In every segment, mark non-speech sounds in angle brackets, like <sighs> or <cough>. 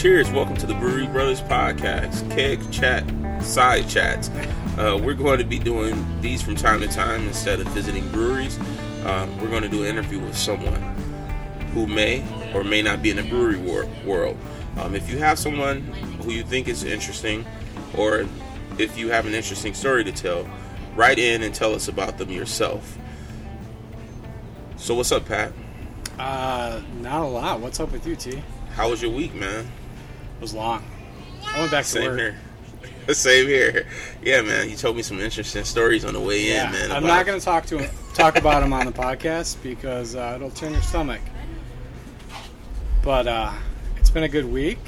Cheers. Welcome to the Brewery Brothers Podcast, Keg Chat, Side Chats. Uh, we're going to be doing these from time to time instead of visiting breweries. Um, we're going to do an interview with someone who may or may not be in the brewery wor- world. Um, if you have someone who you think is interesting, or if you have an interesting story to tell, write in and tell us about them yourself. So, what's up, Pat? Uh, not a lot. What's up with you, T? How was your week, man? Was long. I went back to Same work. here. <laughs> Same here. Yeah, man. You told me some interesting stories on the way Yeah, in, man. I'm not going to talk to him, talk about him on the podcast because uh, it'll turn your stomach. But uh, it's been a good week.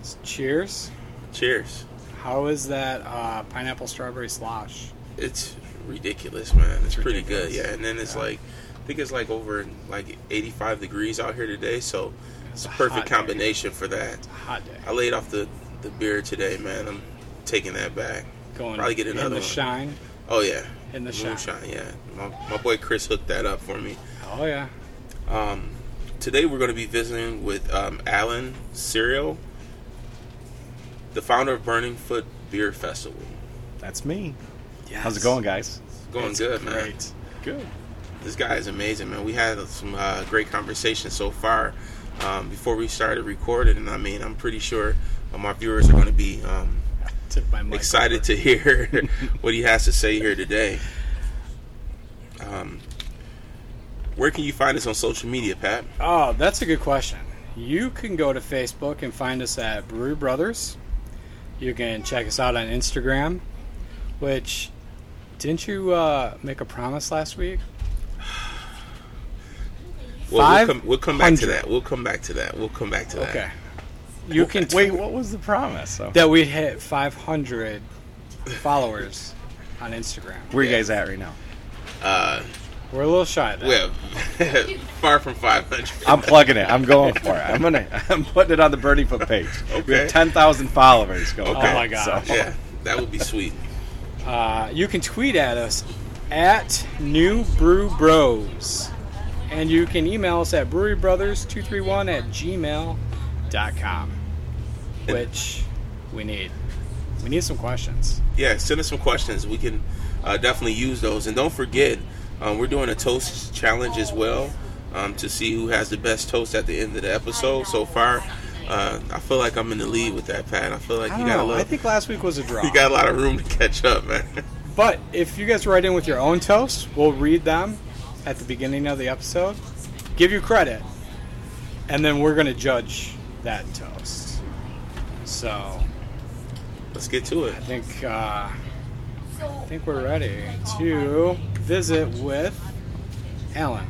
S- Cheers. Cheers. How is that uh, pineapple strawberry slosh? It's ridiculous, man. It's pretty good. Yeah, and then it's Yeah. like, I think it's like over like 85 degrees out here today, so it's a a perfect hot day. combination for that. It's a hot day. I laid off the the beer today, man. I'm taking that back. Going probably get another in the one. shine. Oh yeah, In the shine. moonshine. Yeah, my, my boy Chris hooked that up for me. Oh yeah. Um, today we're going to be visiting with um, Allen Serio, the founder of Burning Foot Beer Festival. That's me. Yes. How's it going, guys? Going It's good, man. Good. This guy is amazing, man. We had some uh, great conversations so far um, before we started recording, and I mean, I'm pretty sure um, our viewers are going to be um, my excited over. to hear <laughs> what he has to say here today. Um, where can you find us on social media, Pat? Oh, that's a good question. You can go to Facebook and find us at Brew Brothers. You can check us out on Instagram, which didn't you uh, make a promise last week? Well, Five we'll come, we'll come back to that. We'll come back to that. We'll come back to that. Okay. You can Wait, what was the promise? So, that we'd hit 500 followers on Instagram. where you guys at right now? Uh, We're a little shy of that. well, <laughs> far from 500. I'm plugging it. I'm going for it. I'm gonna. <laughs> I'm putting it on the Burning Foot page. We Okay. have ten thousand followers going. Okay. Oh my gosh. So- yeah, that would be sweet. Uh, you can tweet at us at New Brew Bros. And you can email us at brewerybrothers231 at gmail.com. Which we need. We need some questions. Yeah, send us some questions. We can uh, definitely use those. And don't forget, um, we're doing a toast challenge as well um, to see who has the best toast at the end of the episode. So far, uh, I feel like I'm in the lead with that, Pat. I feel like I you got a lot. I think last week was a draw. <laughs> you got a lot of room to catch up, man. But if you guys write in with your own toasts, we'll read them at the beginning of the episode, give you credit, and then we're going to judge that toast. So Let's get to it. I think uh, I think we're ready to visit with Allen,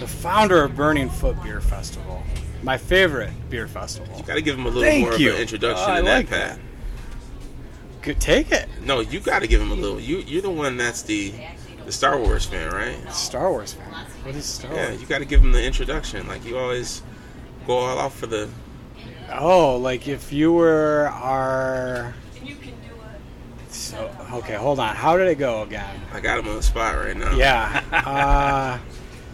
the founder of Burning Foot Beer Festival, my favorite beer festival. You got to give him a little Thank more you. of an introduction Oh, I to that, like Pat. that. Good, take it, No, you got to give him a little. You you're the one that's the the Star Wars fan, right? Star Wars fan. What is Star Yeah, Wars? you got to give him the introduction. Like you always go all out for the. Oh, like if you were our. You can do it. So okay, hold on. How did it go again? I got him on the spot right now. Yeah. Uh,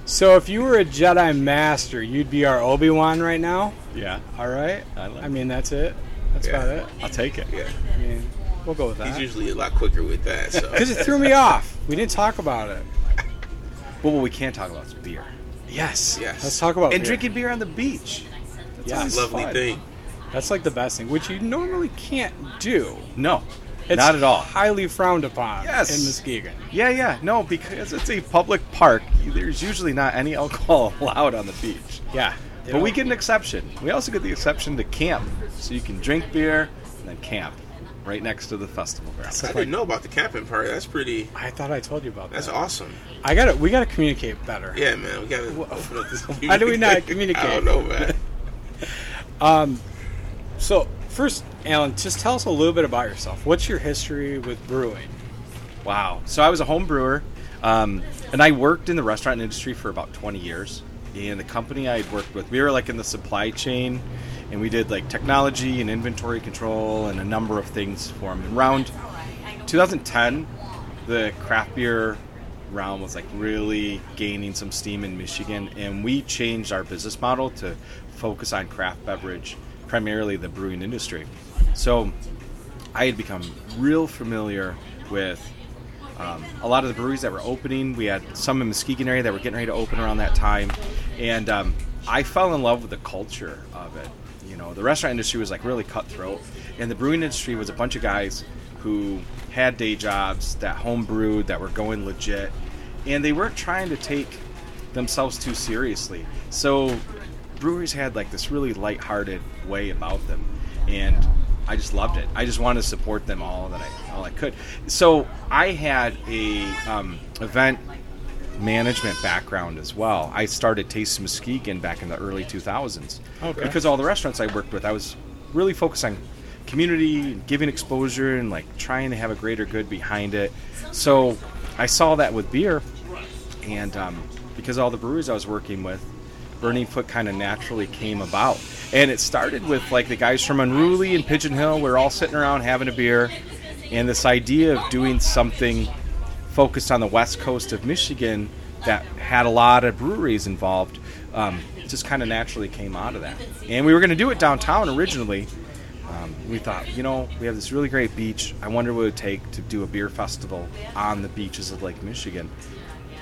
so if you were a Jedi Master, you'd be our Obi Wan right now. Yeah, All right. I like I mean, that's it. That's Yeah. about it. I'll take it. Yeah. I mean, we'll go with that. He's usually a lot quicker with that. So <laughs> Because it threw me off. We didn't talk about it. But what we can't talk about is beer Yes. Yes. Let's talk about beer. and beer. drinking beer on the beach. That's Yes. lovely fun. thing. That's like the best thing, which you normally can't do. No, It's not at all. Highly frowned upon Yes. in Muskegon. Yeah, yeah, no, because it's a public park. There's usually not any alcohol <laughs> allowed on the beach. Yeah. They But we get an exception. We also get the exception to camp, so you can drink beer and then camp right next to the festival grounds. I didn't know about the camping part. That's pretty. I thought I told you about That's that. That's awesome. I got to We got to communicate better. Yeah, man. We gotta open up this. <laughs> How do we not communicate? <laughs> I don't know, man. <laughs> um, So first, Allen, just tell us a little bit about yourself. What's your history with brewing? Wow. So I was a home brewer, um, and I worked in the restaurant industry for about 20 years. And the company I had worked with, we were like in the supply chain, and we did like technology and inventory control and a number of things for them. And around 2010, the craft beer realm was like really gaining some steam in Michigan, and we changed our business model to focus on craft beverage, primarily the brewing industry. So I had become real familiar with um, a lot of the breweries that were opening. We had some in Muskegon area that were getting ready to open around that time, and um, I fell in love with the culture of it. Know, the restaurant industry was like really cutthroat, and the brewing industry was a bunch of guys who had day jobs that home brewed that were going legit, and they weren't trying to take themselves too seriously. So breweries had like this really light-hearted way about them, and I just loved it. I just wanted to support them all that I all I could. So I had a um, event management background as well. I started Taste Muskegon back in the early 2000s. Okay. Because all the restaurants I worked with, I was really focused on community, giving exposure, and like trying to have a greater good behind it. So I saw that with beer, and um, because all the breweries I was working with, Burning Foot kind of naturally came about. And it started with like the guys from Unruly and Pigeon Hill. We are all sitting around having a beer, and this idea of doing something focused on the west coast of Michigan that had a lot of breweries involved um, just kind of naturally came out of that. And we were going to do it downtown originally. Um, we thought, you know, we have this really great beach. I wonder what it would take to do a beer festival on the beaches of Lake Michigan.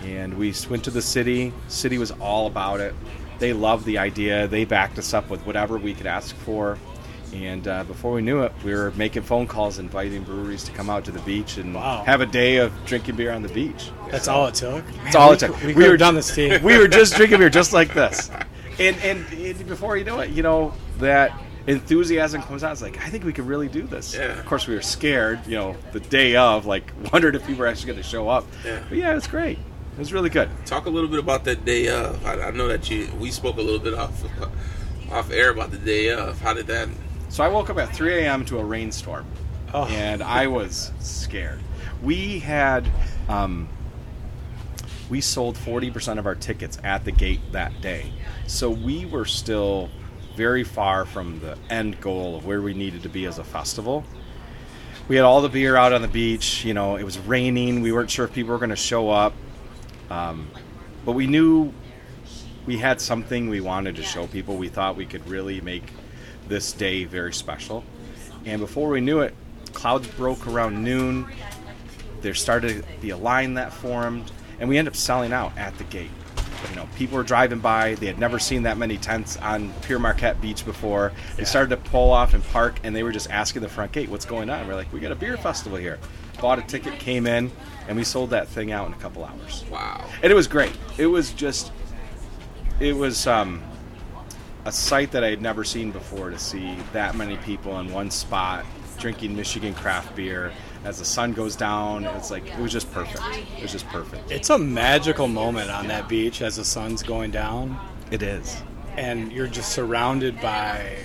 And we went to the city. City was all about it. They loved the idea. They backed us up with whatever we could ask for. And uh, before we knew it, we were making phone calls, inviting breweries to come out to the beach and Wow. have a day of drinking beer on the beach. That's all it took. That's all it took. We, We were- done this team. <laughs> we were just drinking beer just like this. <laughs> And, and and before you know it, you know that enthusiasm comes out. It's like I think we could really do this. Yeah. Of course, we were scared. You know, the day of, like <laughs> wondered if people were actually going to show up. Yeah. But yeah, it's great. It was really good. Talk a little bit about that day of. I, I know that you. We spoke a little bit off off air about the day of. How did that? So I woke up at 3 a.m. to a rainstorm, Oh. and I was scared. We had, um, we sold 40% of our tickets at the gate that day, so we were still very far from the end goal of where we needed to be as a festival. We had all the beer out on the beach. You know, it was raining. We weren't sure if people were going to show up, um, but we knew we had something we wanted to show people. We thought we could really make this day very special. And before we knew it, clouds broke around noon. There started to be a line that formed, and we ended up selling out at the gate. You know, people were driving by; they had never seen that many tents on Pere Marquette Beach before. They started to pull off and park, and they were just asking the front gate, "What's going on?" We're like, "We got a beer festival here." Bought a ticket, came in, and we sold that thing out in a couple hours Wow. and it was great. It was just, it was um, a sight that I had never seen before to see that many people in one spot drinking Michigan craft beer as the sun goes down. It's like it was just perfect. It was just perfect. It's a magical moment on that beach as the sun's going down, It is. and you're just surrounded by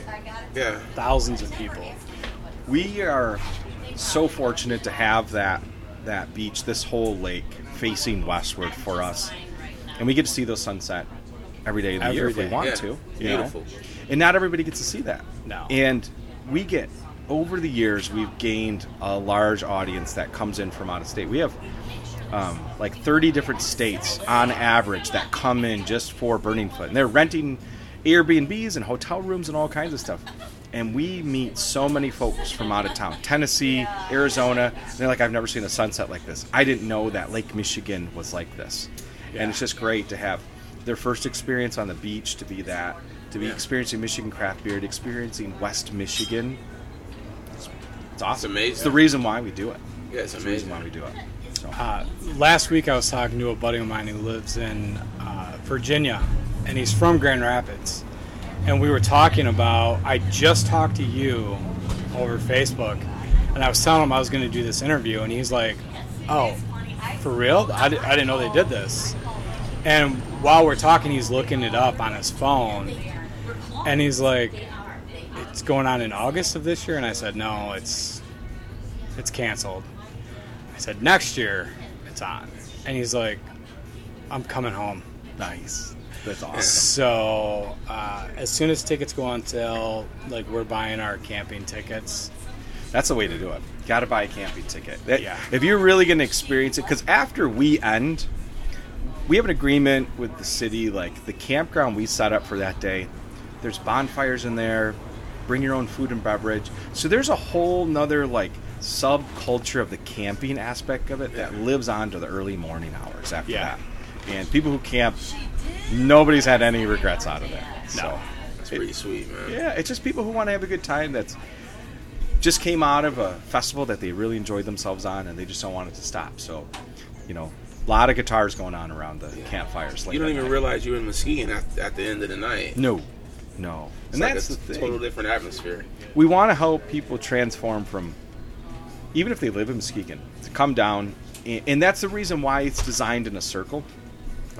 Yeah. thousands of people. We are so fortunate to have that that beach, this whole lake facing westward for us, and we get to see those sunset every day of the Every year if we want Yeah. to. you Beautiful. know? And not everybody gets to see that. No. And we get over the years we've gained a large audience that comes in from out of state. We have um, like 30 different states on average that come in just for Burning Foot, and they're renting Airbnbs and hotel rooms and all kinds of stuff. And we meet so many folks from out of town, Tennessee, Arizona. And they're like, I've never seen a sunset like this. I didn't know that Lake Michigan was like this. And it's just great to have their first experience on the beach to be that, to be Yeah. experiencing Michigan craft beer, to experiencing West Michigan. It's, it's awesome. amazing. It's the reason why we do it. Yeah, it's It's the reason amazing. why we do it. So. Uh, last week I was talking to a buddy of mine who lives in uh, Virginia, and he's from Grand Rapids. And we were talking about, I just talked to you over Facebook, and I was telling him I was going to do this interview, and he's like, Oh, for real? I, di- I didn't know they did this. And while we're talking, he's looking it up on his phone, and he's like, It's going on in August of this year? And I said, No, it's it's canceled. I said, next year it's on. And he's like, I'm coming home. Nice. That's awesome. So uh, as soon as tickets go on sale, like we're buying our camping tickets. That's the way to do it. Got to buy a camping ticket. That- Yeah. If you're really going to experience it, because after we end, we have an agreement with the city. Like the campground we set up for that day, there's bonfires in there. Bring your own food and beverage. So there's a whole nother like subculture of the camping aspect of it that lives on to the early morning hours after Yeah. that. And people who camp, nobody's had any regrets out of that. So It's pretty sweet, man. yeah, it's just people who want to have a good time that's just came out of a festival that they really enjoyed themselves on and they just don't want it to stop. So, you know, a lot of guitars going on around the campfires. late You don't even night. realize you're in Muskegon at, at the end of the night. No, no. It's and like that's a the thing. total different atmosphere. We want to help people transform from, even if they live in Muskegon, to come down. And that's the reason why it's designed in a circle.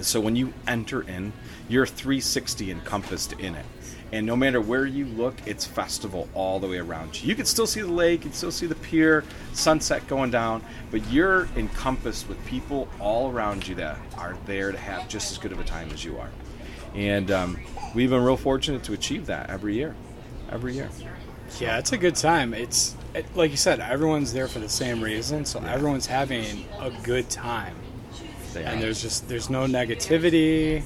So when you enter in, you're 360 encompassed in it. And no matter where you look, it's festival all the way around you. You can still see the lake, you can still see the pier, sunset going down, but you're encompassed with people all around you that are there to have just as good of a time as you are. And um, we've been real fortunate to achieve that every year. Every year. Yeah, it's a good time. It's it, like you said, everyone's there for the same reason, so everyone's having a good time. And there's just there's no negativity.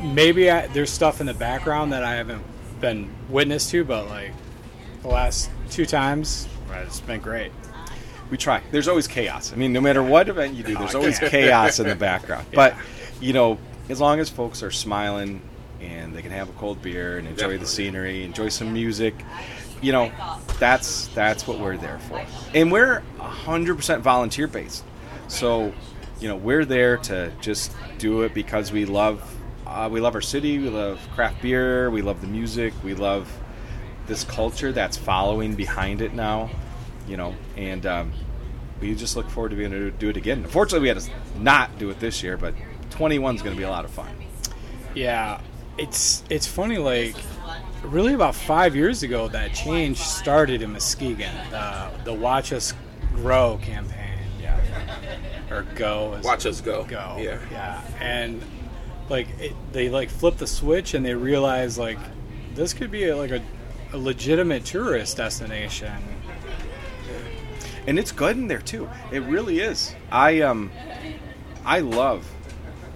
Maybe I, there's stuff in the background that I haven't been witness to, but like the last two times, uh, it's been great. We try. There's always chaos. I mean, no matter what event you do, oh, there's I always chaos in the <laughs> background. But, you know, as long as folks are smiling and they can have a cold beer and enjoy the scenery, enjoy some music, you know, that's that's what we're there for. And we're 100% volunteer based. So, you know, we're there to just do it because we love uh, we love our city, we love craft beer, we love the music, we love this culture that's following behind it now, you know, and um, we just look forward to being able to do it again. Unfortunately, we had to not do it this year, but 21 is going to be a lot of fun. Yeah, it's it's funny. Like, really, about five years ago, that change started in Muskegon. The the Watch Us Grow campaign. Yeah, or Go. As Watch us go. Go. Yeah. yeah, and like it, they like flip the switch and they realize like this could be a, like a, a legitimate tourist destination. and it's good in there too. It really is. I um, I love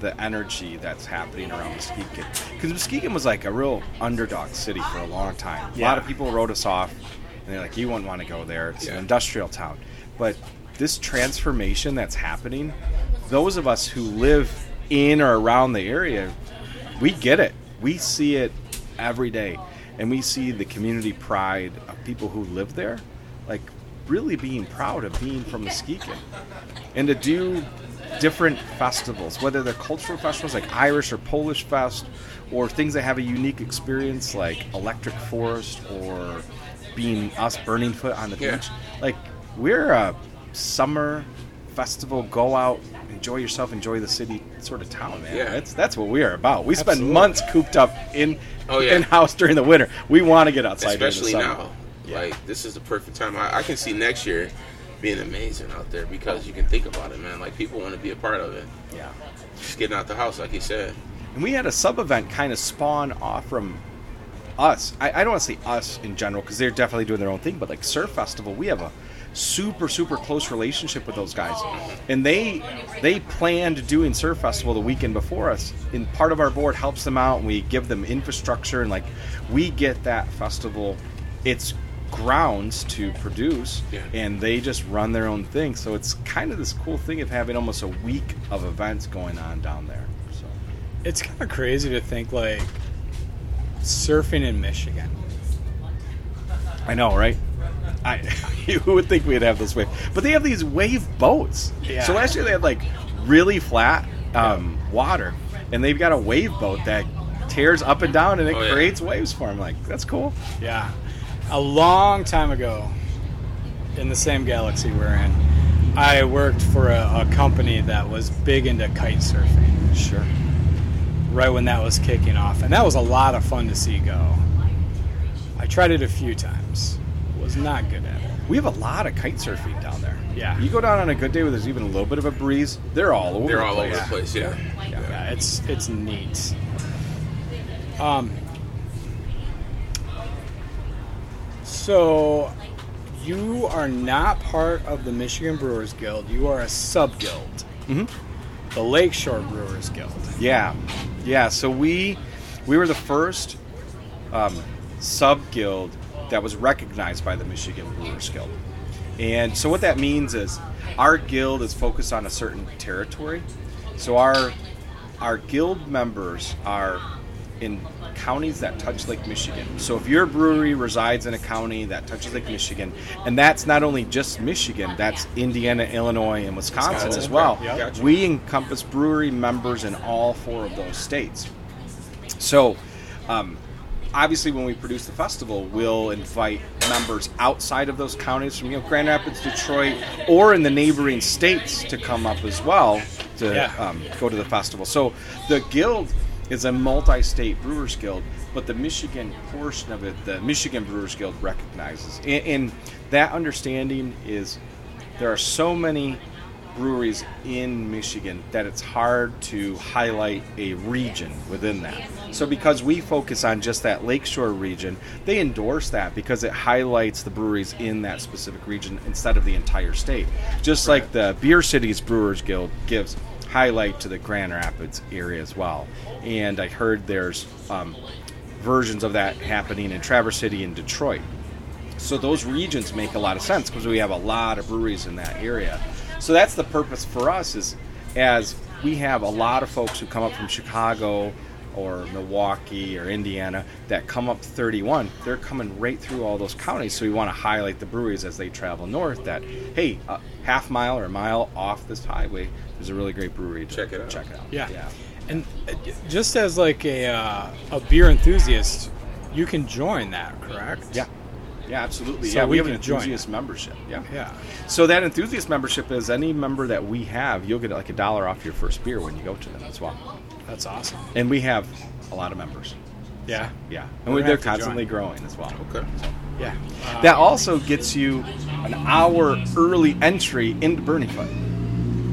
the energy that's happening around Muskegon because Muskegon was like a real underdog city for a long time. A lot of people wrote us off, and they're like, "You wouldn't want to go there. It's Yeah. an industrial town." But this transformation that's happening, those of us who live in or around the area, we get it. We see it every day, and we see the community pride of people who live there, like really being proud of being from Muskegon, and to do different festivals, whether they're cultural festivals like Irish or Polish Fest, or things that have a unique experience like Electric Forest or being us Burning Foot on the Yeah. beach. Like we're a summer festival, go out, enjoy yourself, enjoy the city sort of town, man. Yeah. That's that's what we are about. We spend months cooped up in Oh, yeah. in house during the winter. We want to get outside Especially during the summer. now. Like this is the perfect time. I, I can see next year being amazing out there because you can think about it, man. Like people want to be a part of it. Yeah. Just getting out the house, like you said. And we had a sub event kind of spawn off from us. I, I don't want to say us in general because they're definitely doing their own thing, but like Surf Festival, we have a super super close relationship with those guys, and they they planned doing Surf Festival the weekend before us. And part of our board helps them out, and we give them infrastructure, and like we get that festival. It's grounds to produce Yeah. and they just run their own thing so it's kind of this cool thing of having almost a week of events going on down there so It's kind of crazy to think like surfing in Michigan. I know, right? I <laughs> who would think we'd have this wave? But they have these wave boats. Yeah. So last year they had like really flat um, water, and they've got a wave boat that tears up and down, and it Oh, yeah. creates waves for them. Like that's cool. Yeah. A long time ago, in the same galaxy we're in, I worked for a, a company that was big into kite surfing. Sure. Right when that was kicking off, and that was a lot of fun to see go. I tried it a few times. Not good at it. We have a lot of kite surfing down there. Yeah. You go down on a good day where there's even a little bit of a breeze. They're all over. They're the all over the place. Yeah. Yeah, it's it's neat. Um. So, you are not part of the Michigan Brewers Guild. You are a sub guild, Mhm. the Lakeshore Brewers Guild. Yeah, yeah. So we we were the first um, sub guild that was recognized by the Michigan Brewers Guild, and so what that means is our guild is focused on a certain territory. So our our guild members are in counties that touch Lake Michigan. So if your brewery resides in a county that touches Lake Michigan, and that's not only just Michigan, that's Indiana, Illinois, and Wisconsin, Wisconsin, as well. okay, yep. We encompass brewery members in all four of those states. So, um, obviously, when we produce the festival, we'll invite members outside of those counties from you know Grand Rapids, Detroit, or in the neighboring states to come up as well to Yeah. um, go to the festival. So the guild is a multi-state brewers guild, but the Michigan portion of it, the Michigan Brewers Guild recognizes, and, and that understanding is there are so many breweries in Michigan that it's hard to highlight a region within that. So because we focus on just that lakeshore region, they endorse that because it highlights the breweries in that specific region instead of the entire state. Just like the Beer Cities Brewers Guild gives highlight to the Grand Rapids area as well. And I heard there's um, versions of that happening in Traverse City and Detroit. So those regions make a lot of sense because we have a lot of breweries in that area. So that's the purpose for us is as we have a lot of folks who come up from Chicago or Milwaukee or Indiana that come up 31, they're coming right through all those counties. So we want to highlight the breweries as they travel north that, hey, a half mile or a mile off this highway, there's a really great brewery. To Check it out. Check it out. Yeah. Yeah. And uh, just as like a uh, a beer enthusiast, you can join that, correct? Yeah. Yeah, absolutely. So yeah, we we have an enthusiast membership. Yeah. Yeah. So that enthusiast membership is any member that we have, you'll get like a dollar off your first beer when you go to them as well. That's awesome. And we have a lot of members. Yeah. Yeah, and we, they're to join. constantly growing as well. Okay. Yeah. Uh, That also gets you an hour early entry into Burning Foot.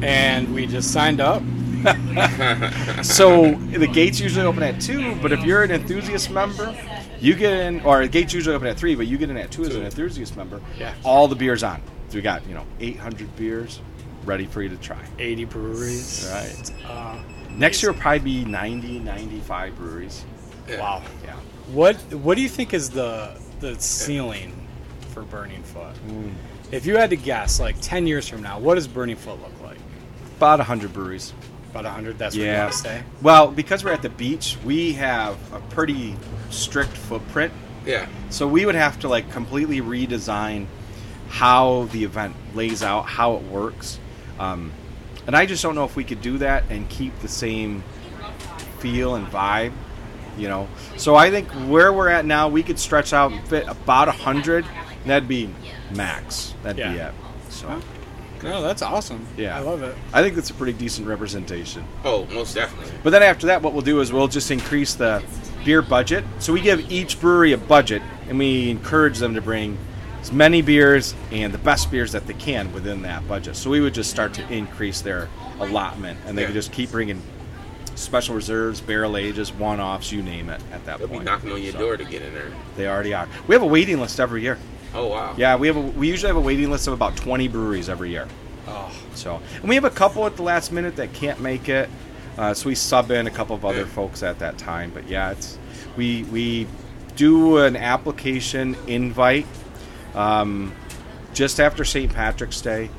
and we just signed up. <laughs> <laughs> So the gates usually open at two, but if you're an enthusiast member, you get in, or the gates usually open at three, but you get in at two as an enthusiast member. Yeah. All the beers on. So we got you know 800 beers ready for you to try. 80 breweries. Right. Uh, Next year will probably be 90, 95 breweries. Yeah. wow. Yeah. What What do you think is the the ceiling for Burning Foot? If you had to guess, like 10 years from now, what does Burning Foot look like? About 100 breweries. About 100. That's what you Yeah. want to stay. Well, because we're at the beach, we have a pretty strict footprint. Yeah. So we would have to like completely redesign how the event lays out, how it works. Um, and I just don't know if we could do that and keep the same feel and vibe, you know. So I think where we're at now, we could stretch out and fit about 100, and that'd be max. That'd be it. So No, that's awesome. Yeah. I love it. I think that's a pretty decent representation. Oh, most definitely. But then after that, what we'll do is we'll just increase the beer budget. So we give each brewery a budget, and we encourage them to bring as many beers and the best beers that they can within that budget. So we would just start to increase their allotment, and they Yeah. could just keep bringing special reserves, barrel ages, one-offs, you name it. At that They'll be point, knocking on your So door to get in there. They already are. We have a waiting list every year. Oh wow. Yeah, we have. A, we usually have a waiting list of about 20 breweries every year. Oh, So, and we have a couple at the last minute that can't make it. Uh, so we sub in a couple of other Yeah. folks at that time. But yeah, it's we we do an application invite um, just after St. Patrick's Day,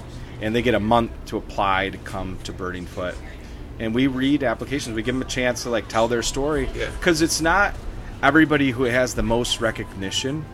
and they get a month to apply to come to Burning Foot. And we read applications. We give them a chance to like tell their story Yeah. because it's not everybody who has the most recognition.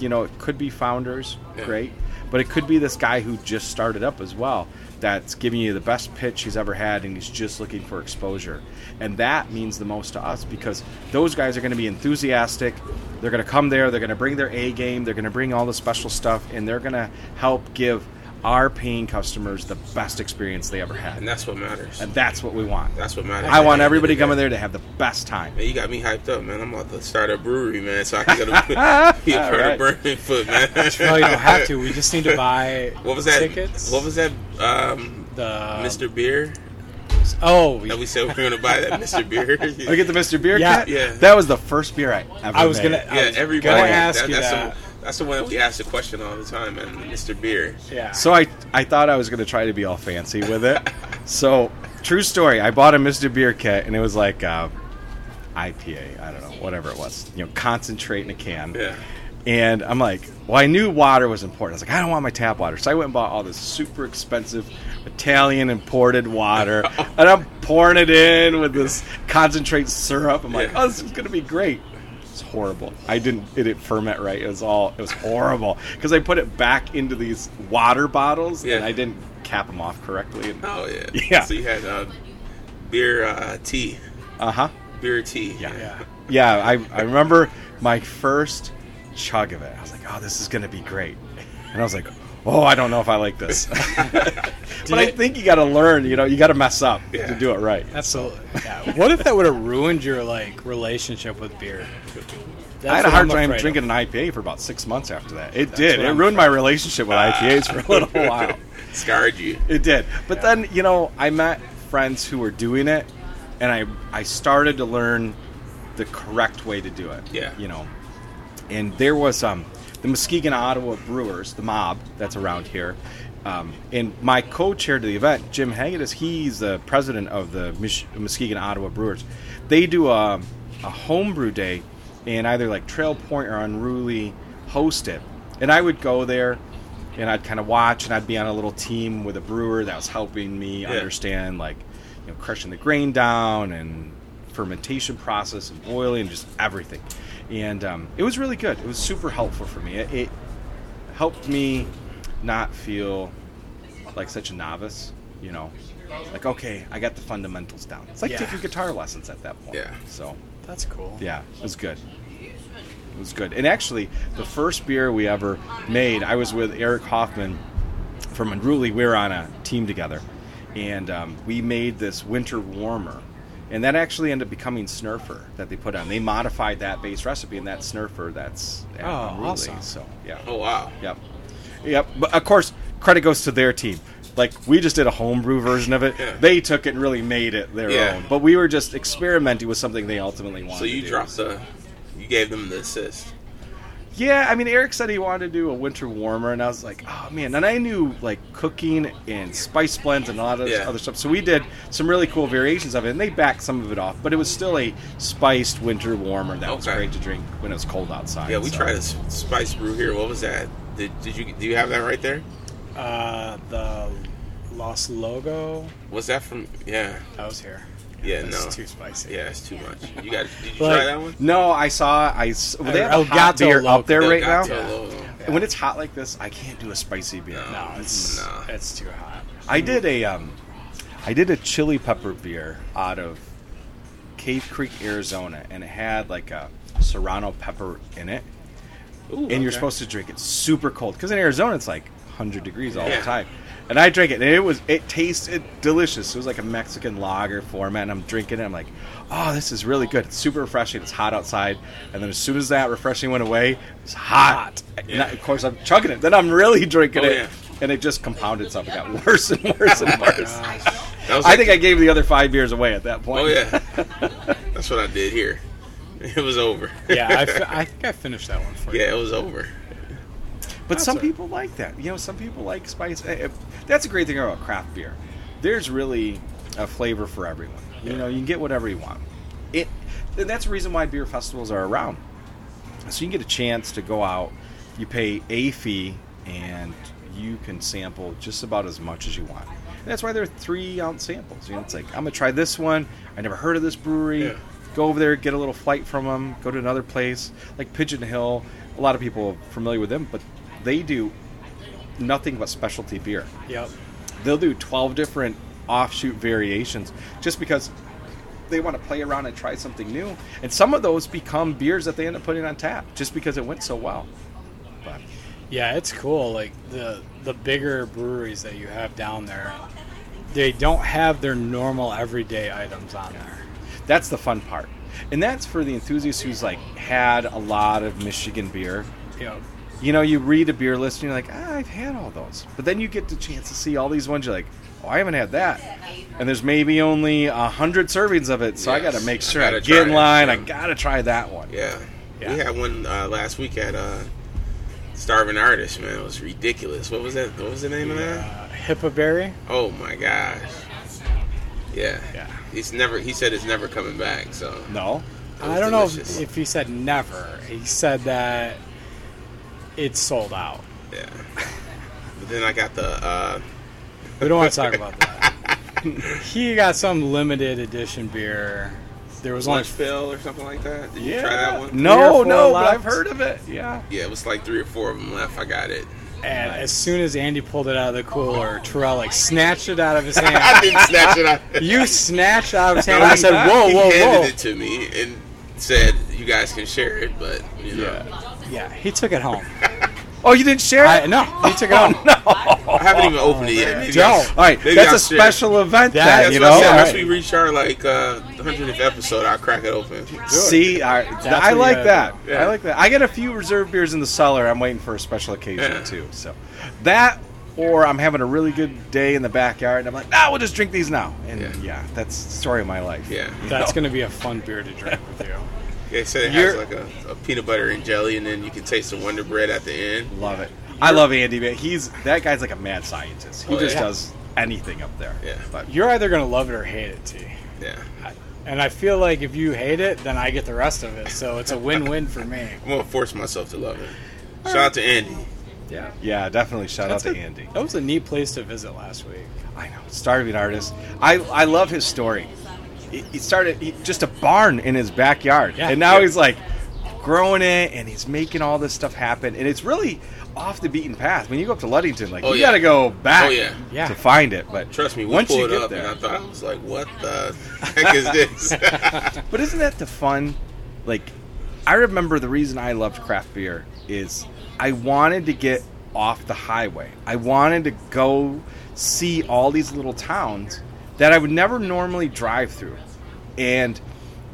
You know, it could be founders, Yeah. great, but it could be this guy who just started up as well. That's giving you the best pitch he's ever had, and he's just looking for exposure. And that means the most to us because those guys are going to be enthusiastic. They're going to come there. They're going to bring their A game. They're going to bring all the special stuff, and they're going to help give our paying customers the best experience they ever had. And that's what matters. And that's what we want. That's what matters. I At want the end of everybody coming there to have the best time. Man, you got me hyped up, man. I'm about to start a brewery, man, so I can go to <laughs> be a part Alright. of Burning Foot, man. <laughs> no, you don't have to. We just need to <laughs> buy What was that? tickets. What was that? Um, the Mr. Beer Oh, that we said we were going to buy that Mr. Beer. we get the Mr. Beer Yeah. kit. Yeah. That was the first beer I ever. I was made. gonna. I yeah, was everybody. gonna ask that- you that's that. Some- That's the one that we ask the question all the time, man. Mr. Beer. Yeah. So I I thought I was going to try to be all fancy with it. <laughs> so true story. I bought a Mr. Beer kit and it was like uh, IPA. I don't know, whatever it was. You know, concentrate in a can. Yeah. And I'm like, well, I knew water was important. I was like, I don't want my tap water. So I went and bought all this super expensive Italian imported water. <laughs> and I'm pouring it in with this concentrate syrup. I'm like, oh, this is going to be great. It's horrible. I didn't, it didn't ferment right. It was all, it was horrible. Because I put it back into these water bottles Yeah. and I didn't cap them off correctly. Oh yeah. Yeah. So you had uh, beer uh, tea, uh huh. beer tea. Yeah. yeah. Yeah, I, I remember my first chug of it. I was like, oh, this is going to be great. And I was like, oh, I don't know if I like this. <laughs> <laughs> but I think you got to learn, you know, you got to mess up Yeah. to do it right. Absolutely. Yeah. What if that would have ruined your like relationship with beer? That's I had a hard time afraid of. drinking an IPA for about six months after that. It did. It I'm ruined my relationship with IPAs for a little <laughs> while. Scarred you. It did. But Yeah. then, you know, I met friends who were doing it, and I I started to learn the correct way to do it. Yeah. You know, and there was um the Muskegon Ottawa Brewers, the mob that's around here. Um, and my co-chair to the event, Jim Hagedis, he's the president of the Mich- Muskegon Ottawa Brewers. They do a, a homebrew day, and either like Trail Point or Unruly host it. And I would go there, and I'd kind of watch, and I'd be on a little team with a brewer that was helping me Yeah. understand like you know crushing the grain down and fermentation process and boiling and just everything. And um, it was really good. It was super helpful for me. It, it helped me not feel like such a novice. You know, like okay, I got the fundamentals down. It's like Yeah. taking guitar lessons at that point. Yeah. So That's cool. yeah, it was good. It was good. And actually, the first beer we ever made, I was with Eric Hoffman from Unruly. We were on a team together, and um, we made this winter warmer. And that actually ended up becoming Snurfer that they put on. They modified that base recipe, and that Snurfer that's Oh, Unruly. awesome. So yeah, Oh wow. yep, yep. But of course, credit goes to their team. Like we just did a homebrew version of it. Yeah. They took it and really made it their Yeah. own. But we were just experimenting with something they ultimately wanted. So you to do. dropped the, you gave them the assist. Yeah, I mean, Eric said he wanted to do a winter warmer, and I was like, oh man. And I knew like cooking and spice blends and a lot of Yeah. other stuff. So we did some really cool variations of it, and they backed some of it off. But it was still a spiced winter warmer that was great to drink when it was cold outside. Yeah, we so. tried a s- spice brew here. What was that? Did, did you do you have that right there? Uh, the Lost Logo. Was that from? Yeah, That was here. Yeah, That's no, too spicy. yeah, it's too much. You got? Did you But- try that one? No, I saw. I well, they have a hot beer Loco. up there right now. Elgato Loco. And when it's hot like this, I can't do a spicy beer. No, it's No. it's too hot. I did a um, I did a chili pepper beer out of Cave Creek, Arizona, and it had like a serrano pepper in it. Ooh, and you're supposed to drink it super cold because in Arizona it's like 100 degrees all Yeah. the time. And I drank it, and it was it tasted delicious. It was like a Mexican lager format. And I'm drinking it. I'm like, oh, this is really good. It's super refreshing. It's hot outside, and then as soon as that refreshing went away, it's hot. And Yeah. I- of course, I'm chugging it. Then I'm really drinking Oh, it, yeah. and it just compounded itself. It got worse and worse and <laughs> oh, worse. That was I think I gave the other five beers away at that point. Oh yeah, <laughs> that's what I did here. <laughs> It was over. Yeah, I, fi- I think I finished that one for you. yeah, it was over. But That's some people like that. You know, some people like spice. eh, eh, That's a great thing about craft beer. There's really a flavor for everyone. You know, you can get whatever you want. It. And that's the reason why beer festivals are around. So you can get a chance to go out. You pay a fee, and you can sample just about as much as you want. And that's why there are three ounce samples. You know, it's like I'm gonna try this one. I never heard of this brewery. Yeah. Go over there, get a little flight from them. Go to another place like Pigeon Hill. A lot of people are familiar with them, but they do nothing but specialty beer. Yep. They'll do 12 different offshoot variations just because they want to play around and try something new. And some of those become beers that they end up putting on tap just because it went so well. But Yeah, it's cool. Like the the bigger breweries that you have down there, they don't have their normal everyday items on there. that's the fun part. And that's for the enthusiast who's like had a lot of Michigan beer. Yep. You know, you read a beer list and you're like, ah, I've had all those. But then you get the chance to see all these ones. You're like, oh, I haven't had that. And there's maybe only a hundred servings of it, so I got to make sure I, gotta get in try it, line. I got to try that one. Yeah, Yeah. we had one uh, last week at uh, Starving Artist, man, it was ridiculous. What was that? What was the name of that? Uh, Hippoberry. Oh my gosh. Yeah. Yeah. He's never. He said it's never coming back. So No. I don't know if, if he said never. He said that it's sold out. Yeah. But then I got the. uh We don't want to talk <laughs> about that. he got some limited edition beer. There was only lunch fill or something like that. Did you try that one? Three or No, four no, but. I've heard of it. Yeah. Yeah, it was like three or four of them left. I got it. And as soon as Andy pulled it out of the cooler, Terrell like snatched it out of his <laughs> hand. I didn't snatch it out. you snatched it out of his hand. No, I he- said, "Whoa, he whoa, handed whoa!" it to me and said, "You guys can share it," but you know, Yeah. Yeah, he took it home. <laughs> Oh, you didn't share I, it? no, he took it home. <laughs> I haven't even opened it yet. Maybe Joe. I'll- All right, maybe that's I'll a share it. special event That- then, That's you what know? I said. All Once right. we reach our like uh, 100th episode, I'll crack it open. See, I, I like you that. gotta. I like that. I get a few reserve beers in the cellar. I'm waiting for a special occasion Yeah. too. So that, or I'm having a really good day in the backyard, and I'm like, nah, we'll just drink these now. And Yeah. yeah, that's the story of my life. Yeah. That's going to be a fun beer to drink with you. <laughs> They said it You're- has like a, a peanut butter and jelly, and then you can taste the Wonder Bread at the end. love it. I love Andy, man. He's that guy's like a mad scientist. He Oh, just yeah. does anything up there. Yeah. But You're either going to love it or hate it, T. Yeah, And I feel like if you hate it, then I get the rest of it. So it's a win-win for me. <laughs> I'm gonna force myself to love it. Shout out to Andy. Yeah. yeah, definitely shout That's out to a- Andy. That was a neat place to visit last week. I know, starving artist. I I love his story. He, he started he, just a barn in his backyard, Yeah. and now Yeah. he's like growing it, and he's making all this stuff happen, and it's really off the beaten path. When you go up to Ludington, like Oh, you yeah. got to go oh, back Oh, yeah. Yeah. to find it. But Trust me, we once you pulled get up, there, and I thought I was like, "What the heck is this?" <laughs> But isn't that the fun? Like, I remember the reason I loved craft beer is I wanted to get off the highway. I wanted to go see all these little towns that I would never normally drive through. And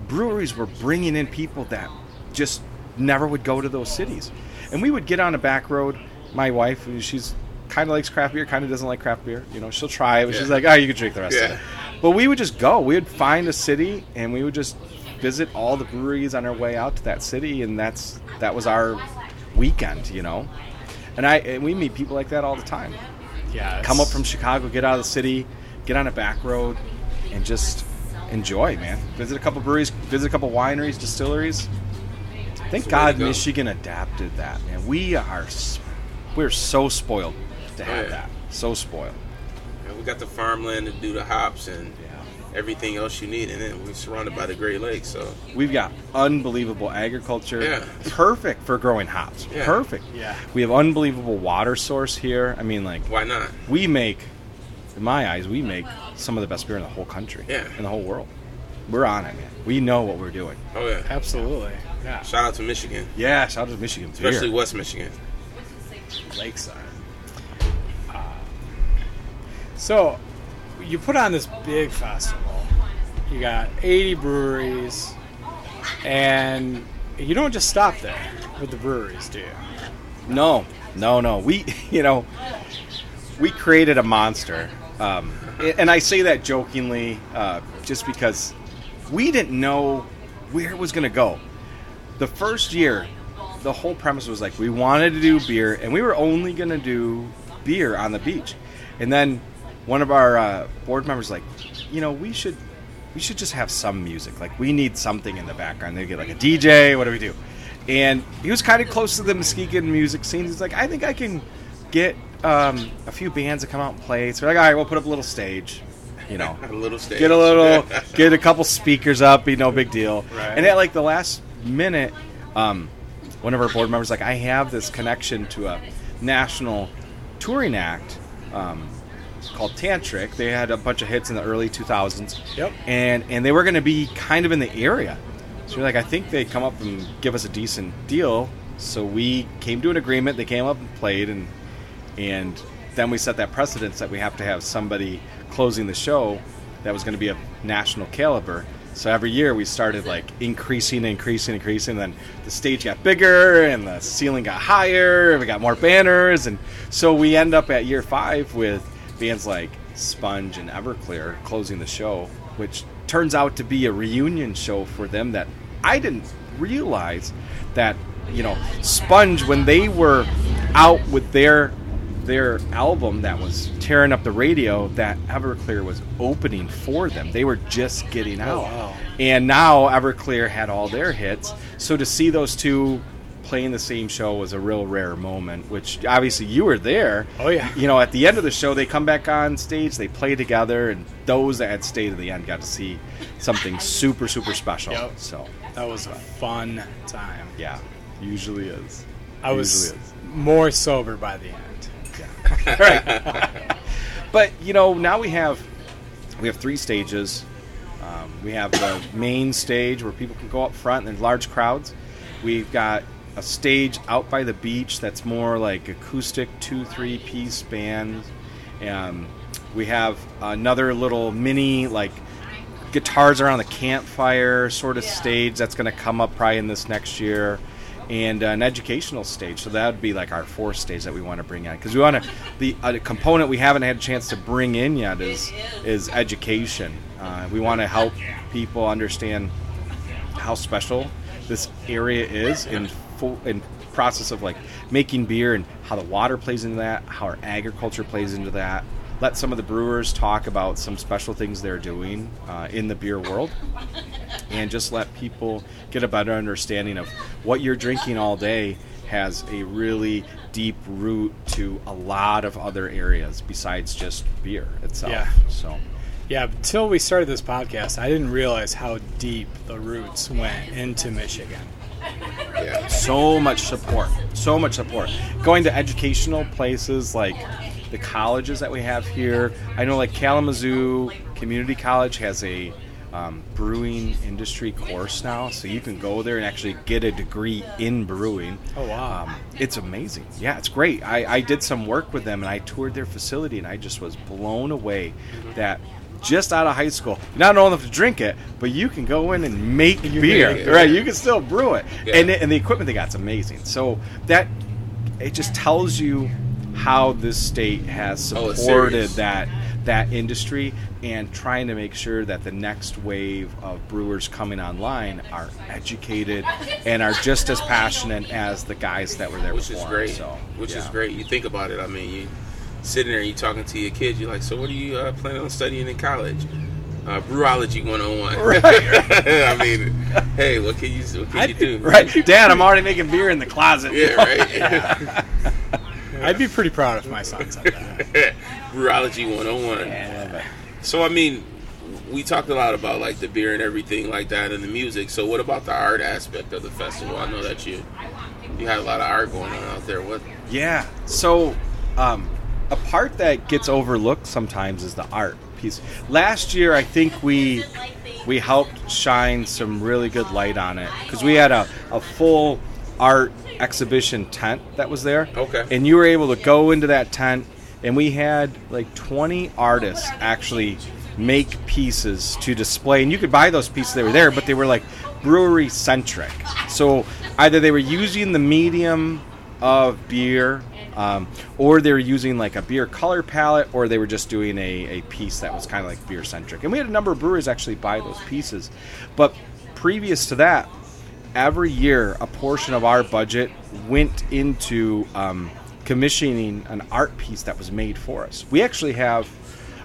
breweries were bringing in people that just never would go to those cities. And we would get on a back road. My wife, she's kind of likes craft beer, kind of doesn't like craft beer. You know, she'll try it, but she's like, oh, you can drink the rest of it. But we would just go. We would find a city, and we would just visit all the breweries on our way out to that city, and that's that was our weekend, you know. And I and we meet people like that all the time. Yeah. Come up from Chicago, get out of the city, get on a back road, and just enjoy, man. Visit a couple breweries, visit a couple wineries, distilleries. Thank It's God go. Michigan adapted that, man. We are we're so spoiled to have yeah. that. So spoiled. And we got the farmland to do the hops and everything else you need, and then we're surrounded by the Great Lakes. So We've got unbelievable agriculture. Yeah. Perfect for growing hops. Yeah. Perfect. Yeah. We have unbelievable water source here. I mean, like, why not? we make, in my eyes, we make some of the best beer in the whole country. Yeah. In the whole world. We're on it, man. We know what we're doing. Oh yeah. Absolutely. Yeah. Shout out to Michigan, Yeah, shout out to Michigan. beer. especially West Michigan. Lakeside. Uh, so, you put on this big festival. You got 80 breweries, and you don't just stop there with the breweries, do you? No, no, no. We, <laughs> you know, we created a monster, um, and I say that jokingly, uh, just because we didn't know where it was going to go. The first year, the whole premise was like we wanted to do beer, and we were only going to do beer on the beach. And then one of our uh, board members like, you know, we should we should just have some music. Like we need something in the background. They get like a DJ. What do we do? And he was kind of close to the Muskegon music scene. He's like, I think I can get um, a few bands to come out and play. So we're like, all right, we'll put up a little stage. You know, <laughs> A little stage. get a little, <laughs> get a couple speakers up. Be no big deal. Right. And at like the last minute, um, one of our board members like, I have this connection to a national touring act. Um, called Tantric. They had a bunch of hits in the early 2000s. Yep. And and they were going to be kind of in the area. So we're like, I think they come up and give us a decent deal. So we came to an agreement. They came up and played, and and then we set that precedence that we have to have somebody closing the show that was going to be of national caliber. So every year we started like increasing, increasing, increasing. Then the stage got bigger and the ceiling got higher. And we got more banners, and so we end up at year five with bands like Sponge and Everclear closing the show, which turns out to be a reunion show for them that I didn't realize that you know Sponge when they were out with their their album that was tearing up the radio that Everclear was opening for them. They were just getting out. Oh, wow. And now Everclear had all their hits. So to see those two playing the same show was a real rare moment, which obviously you were there. Oh, yeah. You know, at the end of the show, they come back on stage, they play together, and those that had stayed to the end got to see something super, super special. Yep. So, That was a fun time. yeah, usually is. I was Usually is. more sober by the end. <laughs> But you know, now we have we have three stages. Um, we have the main stage where people can go up front and there's large crowds. We've got a stage out by the beach that's more like acoustic two three piece band. Um, we have another little mini like guitars around the campfire sort of stage that's going to come up probably in this next year and an educational stage. So that would be like our fourth stage that we want to bring in. Because we want to the a component we haven't had a chance to bring in yet is is education. Uh, we want to help people understand how special this area is in full in process of like making beer and how the water plays into that how our agriculture plays into that let some of the brewers talk about some special things they're doing uh, in the beer world and just let people get a better understanding of what you're drinking all day has a really deep root to a lot of other areas besides just beer itself Yeah. so Yeah, until we started this podcast, I didn't realize how deep the roots went into Michigan. Yeah. so much support so much support going to educational places like the colleges that we have here. I know like kalamazoo community college has a um, brewing industry course now so you can go there and actually get a degree in brewing. Oh, wow. um, it's amazing. Yeah it's great. I, I did some work with them and i toured their facility and i just was blown away that just out of high school you're not old enough to drink it but you can go in and make beer. make right you can still brew it. Yeah. and, and the equipment they got's amazing. So that it just tells you how this state has Oh, supported serious. that that industry and trying to make sure that the next wave of brewers coming online are educated and are just as passionate as the guys that were there which before. is great. So, which is great. You think about it. I mean, you sitting there, you talking to your kids. You're like, so what are you uh, planning on studying in college? Uh, Brewology 101. <laughs> <laughs> Right. I mean, hey, what can you what can I'd you do? Right, Dad, I'm already making beer in the closet. Yeah, right. <laughs> I'd be pretty proud if my son said that. <laughs> Brewology 101. I love it. So I mean, we talked a lot about like the beer and everything like that, and the music. So what about the art aspect of the festival? I know that you you had a lot of art going on out there. What? Yeah. So, um, a part that gets overlooked sometimes is the art piece. Last year, I think we we helped shine some really good light on it because we had a, a full art exhibition tent that was there. Okay. And you were able to go into that tent, and we had like 20 artists actually make pieces to display. And you could buy those pieces, they were there, but they were like brewery centric. So either they were using the medium of beer, um, or they were using like a beer color palette, or they were just doing a, a piece that was kind of like beer centric. And we had a number of breweries actually buy those pieces. But previous to that, every year a portion of our budget went into um, commissioning an art piece that was made for us. We actually have,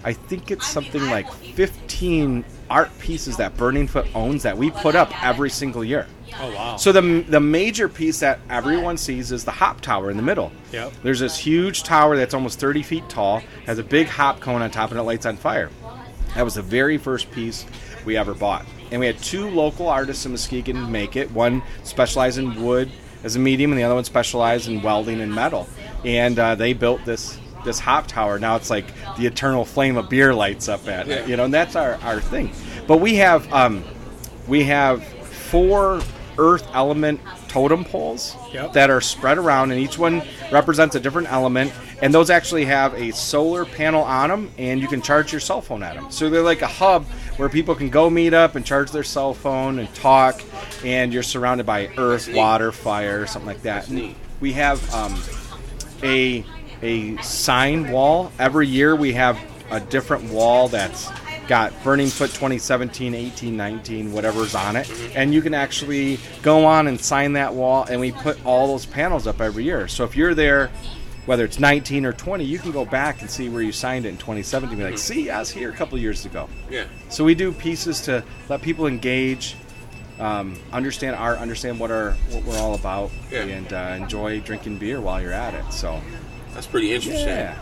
I think it's something like 15 art pieces that Burning Foot owns that we put up every single year. Oh wow! So the the major piece that everyone sees is the hop tower in the middle. Yep. There's this huge tower that's almost 30 feet tall, has a big hop cone on top, and it lights on fire. That was the very first piece we ever bought. And we had two local artists in Muskegon make it. One specialized in wood as a medium, and the other one specialized in welding and metal. And uh, they built this this hop tower. Now it's like the eternal flame of beer lights up at it, you know, and that's our, our thing. But we have um, we have four earth element totem poles Yep. that are spread around, and each one represents a different element. And those actually have a solar panel on them, and you can charge your cell phone at them. So they're like a hub where people can go meet up and charge their cell phone and talk, and you're surrounded by earth, water, fire, something like that. And. We have um, a a sign wall. Every year we have a different wall that's got Burning Foot 2017, 18, 19, whatever's on it, and you can actually go on and sign that wall. And we put all those panels up every year. So if you're there, whether it's 19 or 20, you can go back and see where you signed it in 2017. Be like, see, I was here a couple years ago. Yeah. So we do pieces to let people engage, um, understand art, understand what our what we're all about, Yeah. and uh, enjoy drinking beer while you're at it. So That's pretty interesting. yeah,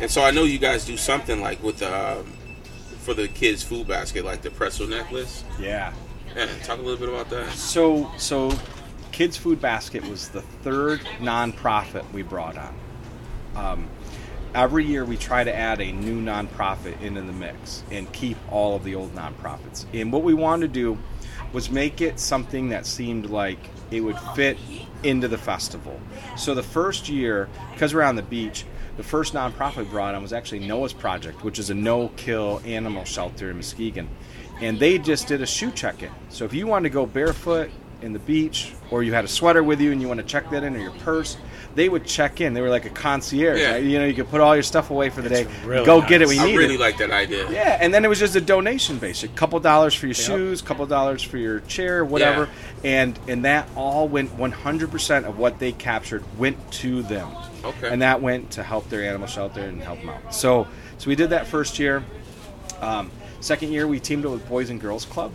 And so I know you guys do something like with the um, for the kids' food basket, like the pretzel necklace. yeah. Yeah, talk a little bit about that. So so, Kids Food Basket was the third nonprofit we brought on. Um, every year we try to add a new nonprofit into the mix and keep all of the old nonprofits. And what we wanted to do was make it something that seemed like it would fit into the festival. So the first year, because we're on the beach, the first nonprofit brought on was actually Noah's Project, which is a no-kill animal shelter in Muskegon, and they just did a shoe check-in. So if you wanted to go barefoot in the beach, or you had a sweater with you and you want to check that in, or your purse, they would check in. They were like a concierge. Yeah. right? You know, you could put all your stuff away for the That's day, really go get it. nice. We I need really it. like that idea. Yeah, and then it was just a donation base. A couple dollars for your shoes, couple dollars for your chair, whatever. Yeah. And and that all went 100% of what they captured went to them. Okay. And that went to help their animal shelter and help them out. So so we did that first year. Um, second year we teamed up with Boys and Girls Club.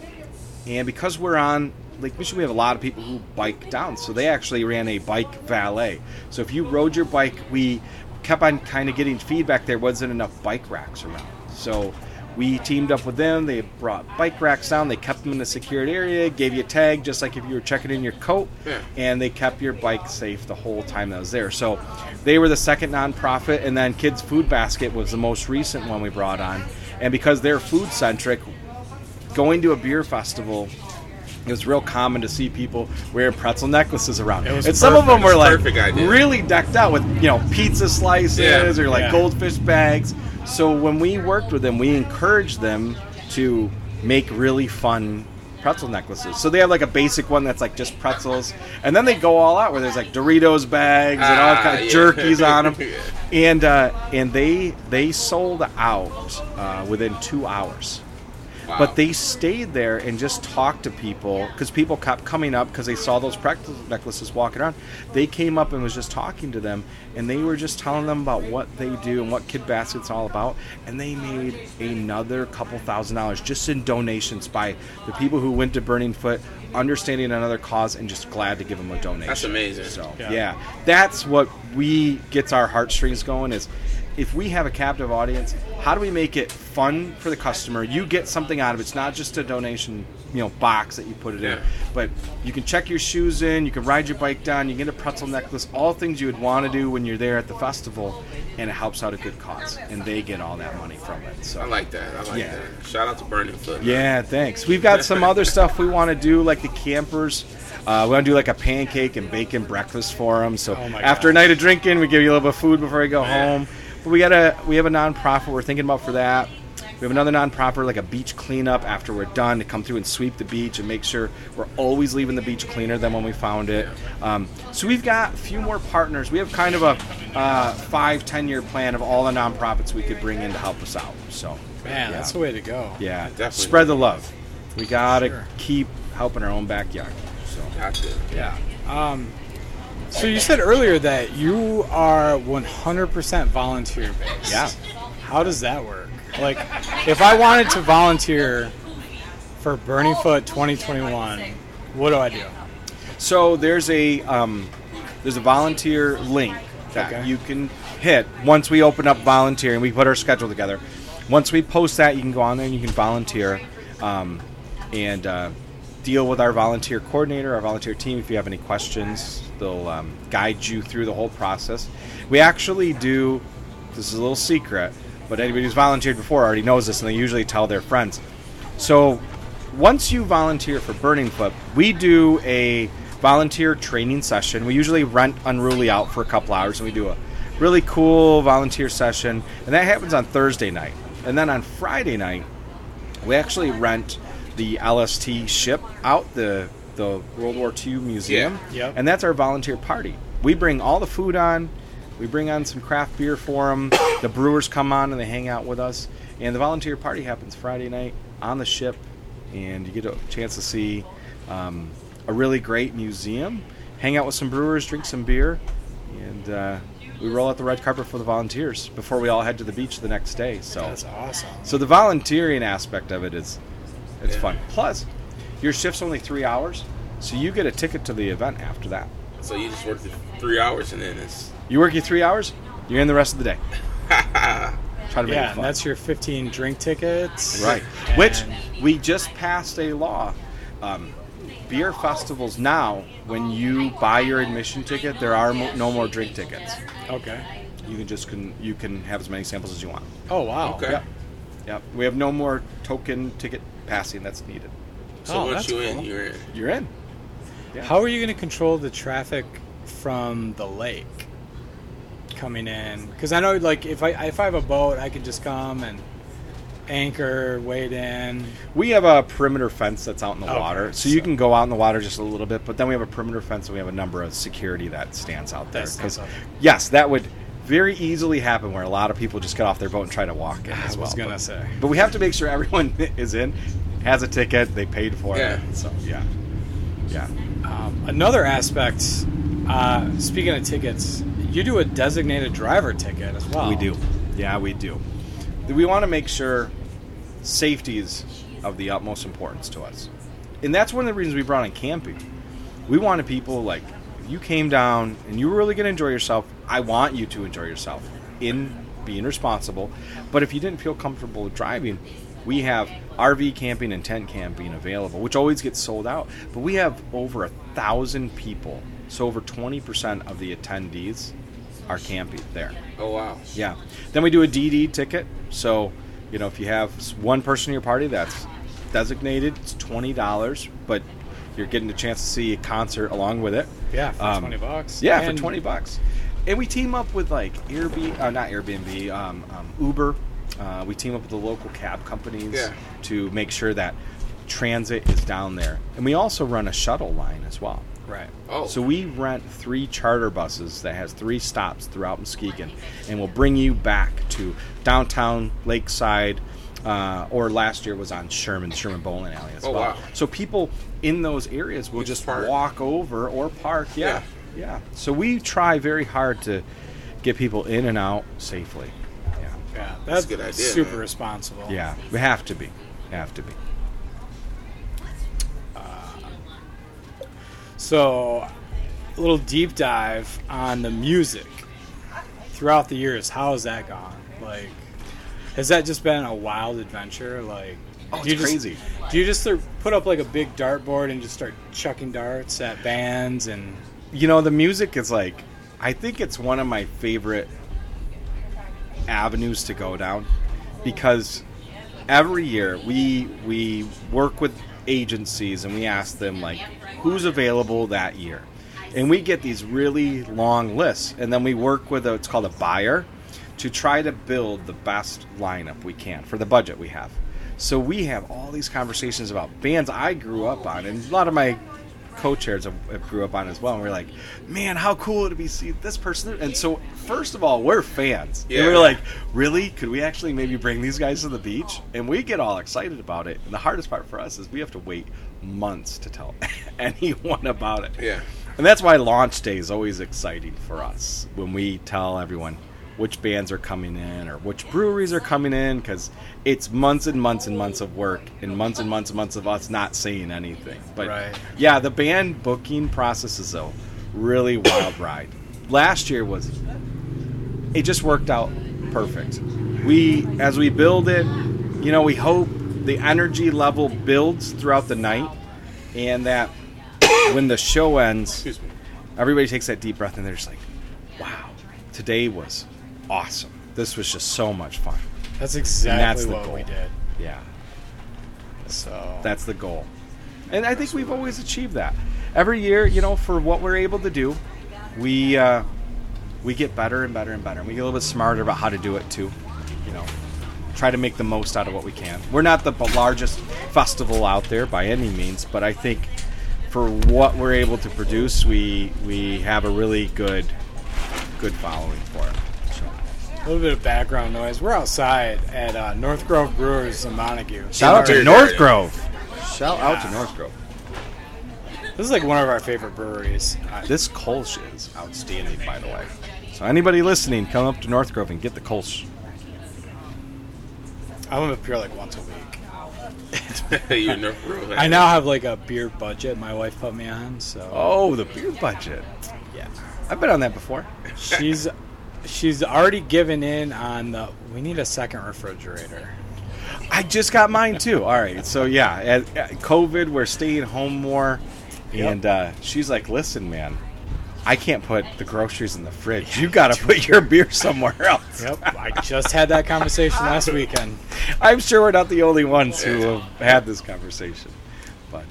And because we're on Lake Michigan, we have a lot of people who bike down. So they actually ran a bike valet. So if you rode your bike, we kept on kind of getting feedback there wasn't enough bike racks around. So we teamed up with them. They brought bike racks down. They kept them in a secured area, gave you a tag just like if you were checking in your coat, Yeah. and they kept your bike safe the whole time that was there. So they were the second nonprofit, and then Kids Food Basket was the most recent one we brought on. And because they're food centric, going to a beer festival, it was real common to see people wear pretzel necklaces around. It and some of them were like really decked out with you know pizza slices Yeah. or like Yeah. goldfish bags. So when we worked with them, we encouraged them to make really fun pretzel necklaces. So they have like a basic one that's like just pretzels, and then they go all out where there's like Doritos bags and all Ah, kind of yeah. jerkies on them, <laughs> and uh, and they they sold out uh, within two hours. Wow. But they stayed there and just talked to people because people kept coming up because they saw those pretzel necklaces walking around. They came up and was just talking to them, and they were just telling them about what they do and what Kid Basket's all about. And they made another couple thousand dollars just in donations by the people who went to Burning Foot, understanding another cause, and just glad to give them a donation. That's amazing. So Yeah. yeah, that's what we gets our heartstrings going. Is if we have a captive audience, how do we make it fun for the customer? You get something out of it. It's not just a donation, you know, box that you put it Yeah. in, but you can check your shoes in. You can ride your bike down. You can get a pretzel necklace. All things you would want to do when you're there at the festival, and it helps out a good cause, and they get all that money from it. So I like that. I like Yeah. that. Shout out to Burning Foot. yeah, thanks. We've got some other stuff we want to do, like the campers. Uh, we want to do like a pancake and bacon breakfast for them. So Oh after a night of drinking, we give you a little bit of food before you go Man. home. But we got a we have a nonprofit we're thinking about for that. We have another nonprofit like a beach cleanup after we're done to come through and sweep the beach and make sure we're always leaving the beach cleaner than when we found it. Um, so we've got a few more partners. We have kind of a uh, five ten year plan of all the nonprofits we could bring in to help us out. So Man, yeah. that's the way to go. Yeah, Definitely. Spread the love. We gotta Sure. keep helping our own backyard. So Gotcha. Yeah. Um, so you said earlier that you are 100% volunteer based. Yeah. How does that work? Like, if I wanted to volunteer for Burning Foot 2021, what do I do? So there's a um, there's a volunteer link that Okay. you can hit once we open up volunteering. we put our schedule together. Once we post that, you can go on there and you can volunteer um, and uh, deal with our volunteer coordinator, our volunteer team. If you have any questions, they'll um, guide you through the whole process. We actually do. This is a little secret, but anybody who's volunteered before already knows this, and they usually tell their friends. So once you volunteer for Burning Flip, we do a volunteer training session. We usually rent Unruly out for a couple hours, and we do a really cool volunteer session, and that happens on Thursday night. And then on Friday night, we actually rent the LST ship out the the World War II museum, Yeah. Yep. and that's our volunteer party. We bring all the food on. We bring on some craft beer for them. the brewers come on and they hang out with us, And the volunteer party happens Friday night on the ship, and you get a chance to see um, a really great museum, hang out with some brewers, drink some beer, and uh, we roll out the red carpet for the volunteers before we all head to the beach the next day. So That's awesome. so the volunteering aspect of it is it's Yeah. fun. Plus, your shift's only three hours, so you get a ticket to the event after that. So you just work the three hours and then it's You work your three hours, you're in the rest of the day. <laughs> Try to make Yeah, it and fun. that's your 15 drink tickets. right. And- Which we just passed a law. Um, beer festivals now, when you buy your admission ticket, there are mo- no more drink tickets. Okay. You can just can you can have as many samples as you want. Oh wow. Okay. Yep. Yep. We have no more token ticket passing that's needed. So Oh, once that's you in, you're in. You're in. Yeah. How are you going to control the traffic from the lake coming in? Because I know, like, if I if I have a boat, I can just come and anchor, wade in. We have a perimeter fence that's out in the Okay, water, so you can go out in the water just a little bit. But then we have a perimeter fence, and we have a number of security that stands out there. That stands 'Cause, out. yes, that would very easily happen where a lot of people just get off their boat and try to walk in <sighs> I as well. was gonna but, say. but we have to make sure everyone <laughs> is in, has a ticket, they paid for Yeah. it. So yeah, yeah. Um, another aspect. Uh, speaking of tickets, you do a designated driver ticket as well. We do. Yeah, we do. We want to make sure safety is of the utmost importance to us. And that's one of the reasons we brought in camping. We wanted people like, if you came down and you were really going to enjoy yourself, I want you to enjoy yourself in being responsible. But if you didn't feel comfortable driving, we have RV camping and tent camping available, which always gets sold out. But we have over a thousand people, so over 20% of the attendees are camping there. Oh wow. Yeah. Then we do a DD ticket. So, you know, if you have one person in your party that's designated, it's twenty dollars, but you're getting a chance to see a concert along with it. Yeah, for Um, twenty bucks. Yeah, And for twenty bucks. And we team up with like Airbnb, uh, not Airbnb, um, um, Uber. Uh, we team up with the local cab companies Yeah. to make sure that transit is down there. And we also run a shuttle line as well. Right. Oh. So we rent three charter buses that has three stops throughout Muskegon, and will bring you back to downtown Lakeside, uh, or last year was on Sherman, Sherman Bowling Alley as Oh, well. wow. So people in those areas will You just park. walk over or park. Yeah, yeah. So we try very hard to get people in and out safely. Yeah, That's that's a good idea, Super man. responsible. yeah. We have to be, have to be. Uh, so, a little deep dive on the music throughout the years. How has that gone? Like, has that just been a wild adventure? Like, Oh, do you it's just- crazy. do you just put up like a big dartboard and just start chucking darts at bands and? you know the music is like i think it's one of my favorite avenues to go down because every year we we work with agencies and we ask them like who's available that year? And we get these really long lists and then we work with a, it's called a buyer to try to build the best lineup we can for the budget we have. So we have all these conversations about bands i grew up on and a lot of my co-chairs grew up on as well, and we're like, man, how cool would it be to see this person? And so, first of all, we're fans. And Yeah. we're like, really? Could we actually maybe bring these guys to the beach? And we get all excited about it. And the hardest part for us is we have to wait months to tell <laughs> anyone about it. Yeah. And that's why launch day is always exciting for us when we tell everyone which bands are coming in or which breweries are coming in because it's months and months and months of work and months and months and months of us not saying anything. But Right. yeah, the band booking process is a really wild ride. Last year was it just worked out perfect. We as we build it, you know, we hope the energy level builds throughout the night and that when the show ends, everybody takes that deep breath and they're just like, wow, today was awesome. This was just so much fun. That's exactly that's what goal. we did. Yeah, So that's the goal. And I think we've always achieved that. Every year, you know, for what we're able to do, we uh, we get better and better and better. And we get a little bit smarter about how to do it too. You know, try to make the most out of what we can. We're not the largest festival out there by any means, but I think for what we're able to produce, we we have a really good good following for it. So, A little bit of background noise. We're outside at uh, North Grove Brewers in Montague. Shout out to North. Grove. Shout out to North Grove. This is like one of our favorite breweries. This Kolsch is outstanding, by the way. So anybody listening, come up to North Grove and get the Kolsch. I went up here like once a week. <laughs> You're North Grove. I now have like a beer budget my wife put me on, so Oh, the beer budget. yeah. I've been on that before. She's <laughs> she's already given in on the we need a second refrigerator. I just got mine too. All right, so yeah, at, at COVID, we're staying home more, Yep. and uh, she's like, "Listen, man, I can't put the groceries in the fridge. You got to put your beer somewhere else." Yep, I just had that conversation last weekend. I'm sure we're not the only ones who have had this conversation, but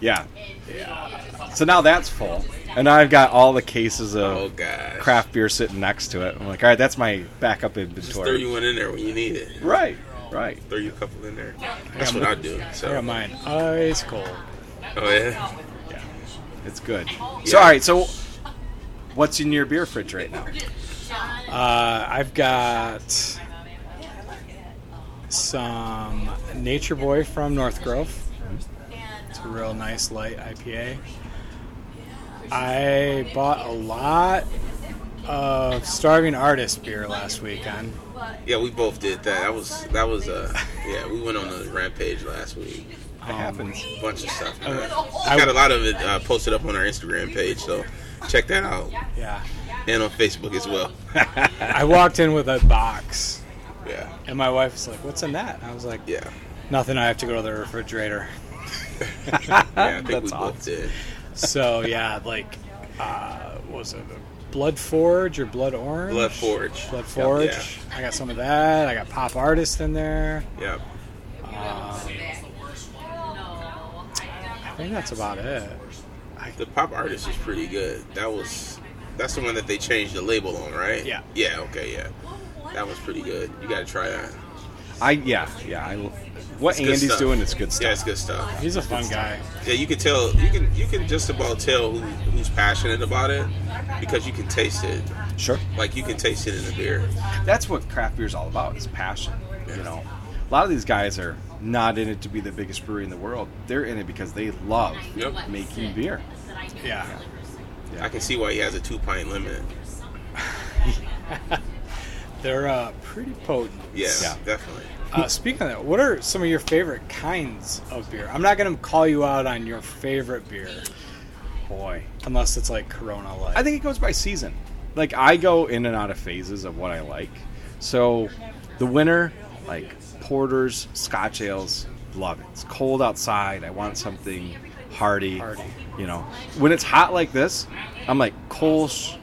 yeah, yeah. So now that's full, and I've got all the cases of Oh gosh. craft beer sitting next to it. I'm like, all right, that's my backup Just throw you one in there when you need it. Right, right. Throw you a couple in there. That's got what I mine. do. I got mine ice cold. Oh yeah. Yeah, it's good. Yeah. So all right, so what's in your beer fridge right now? Uh, I've got some Nature Boy from North Grove. It's a real nice light IPA. I bought a lot of Starving Artist beer last weekend. Yeah, we both did that. That was that was uh yeah, we went on a rampage last week. It happens. bunch of stuff. man. I- got a lot of it uh, posted up on our Instagram page, so check that out, Yeah. and on Facebook as well. <laughs> I walked in with a box, Yeah, and my wife was like, What's in that? I was like, yeah, Nothing, I have to go to the refrigerator. <laughs> yeah. I think That's we both did. So, yeah, like, uh, what was it Blood Forge or Blood Orange? Blood Forge. Blood Yep, Forge. I got some of that. I got Pop Artist in there. Yeah, Um, I think that's about it. the pop artist is pretty good. That was that's the one that they changed the label on, right? Yeah. Yeah. Okay. Yeah. That was pretty good. You got to try that. I yeah yeah. I, what It's Andy's doing is good stuff. Yeah, it's good stuff. He's a fun guy. Yeah, you can tell. You can you can just about tell who, who's passionate about it because you can taste it. Sure. Like you can taste it in the beer. That's what craft beer is all about. Is passion. You know, a lot of these guys are not in it to be the biggest brewery in the world. They're in it because they love Yep. making beer. Yeah. I can see why he has a two pint limit. <laughs> They're uh, pretty potent. Yeah, Yeah. definitely. Uh, speaking of that, what are some of your favorite kinds of beer? I'm not going to call you out on your favorite beer Boy, unless it's like Corona Light. I think it goes by season. Like I go in and out of phases of what I like. So the winter, like porters, Scotch ales, love it. It's cold outside. I want something hearty. Hearty. You know, when it's hot like this, I'm like Kolsch,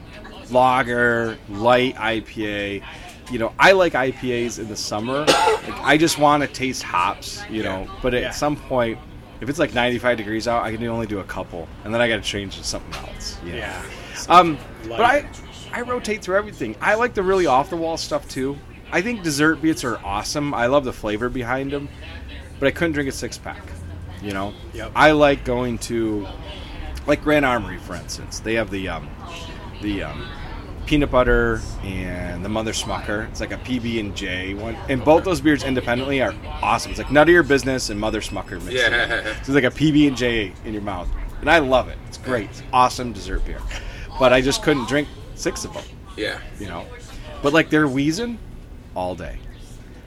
lager, light IPA. You know, I like IPAs in the summer. Like, I just want to taste hops. You know, but at Yeah. some point. If it's like 95 degrees out, I can only do a couple, and then I got to change to something else. you know? yeah. Um, but I, I rotate through everything. I like the really off the wall stuff too. I think dessert beers are awesome. I love the flavor behind them, but I couldn't drink a six pack. You know, Yep. I like going to, like Grand Armory, for instance. They have the um, the um, peanut butter and the Mother Smucker. It's like a PB and J one, and both those beers independently are awesome. It's like None of Your Business and Mother Smucker mixed Yeah. So it's like a PB and J in your mouth, and I love it. It's great. It's awesome dessert beer, but I just couldn't drink six of them. Yeah. You know, but like they're wheezing all day.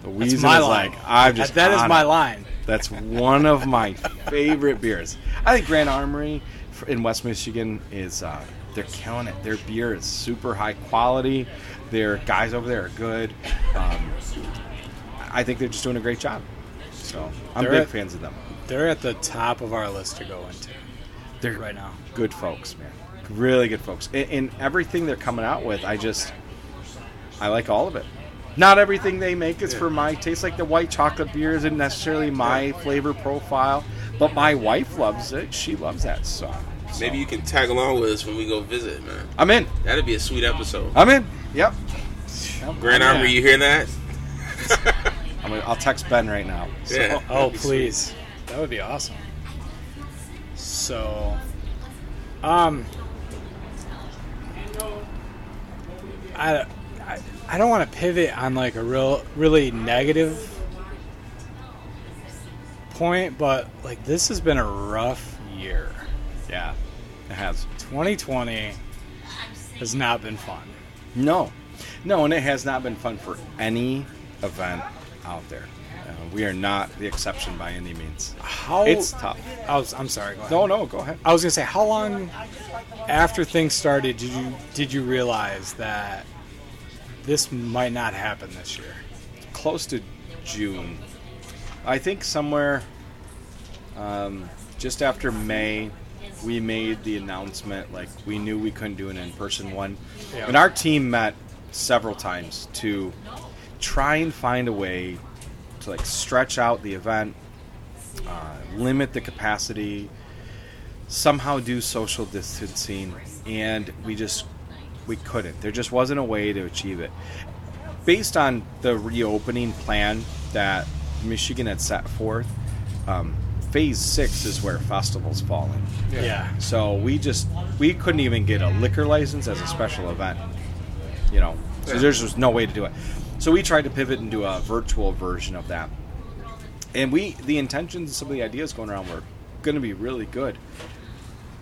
The That's wheezing my is line. like I'm just that is my it. line. That's one of my favorite beers. I think Grand Armory in West Michigan is uh, they're killing it. Their beer is super high quality. Their guys over there are good. Um, I think they're just doing a great job. So I'm They're big at- fans of them. They're at the top of our list to go into They're right now. good folks, man. Really good folks. And, and everything they're coming out with, I just, I like all of it. Not everything they make is for my taste. Like the white chocolate beer isn't necessarily my flavor profile, but my wife loves it. She loves that stuff. So, Maybe you can tag along with us when we go visit, man. I'm in. That'd be a sweet episode. I'm in. Yep. Grand Yeah. Armory, you hear that? <laughs> I'm gonna, I'll text Ben right now. So, yeah. Oh, that'd sweet. please. That would be awesome. So, um, I, I, I don't want to pivot on like a real really negative point, but like this has been a rough year. Yeah, it has. 2020 has not been fun. No, no, and it has not been fun for any event out there. Uh, we are not the exception by any means. How It's tough. I was, I'm sorry. Go ahead. No, no, go ahead. I was gonna say, how long after things started did you did you realize that this might not happen this year? Close to June. I think somewhere um, just after May, we made the announcement like we knew we couldn't do an in-person one, Yeah. and our team met several times to try and find a way to like stretch out the event, uh, limit the capacity, somehow do social distancing, and we just we couldn't. There just wasn't a way to achieve it. Based on the reopening plan that Michigan had set forth, um, phase six is where festivals fall in. Yeah. So we just we couldn't even get a liquor license as a special event. You know, so Yeah. there's just no way to do it. So we tried to pivot and do a virtual version of that. And we the intentions and some of the ideas going around were going to be really good.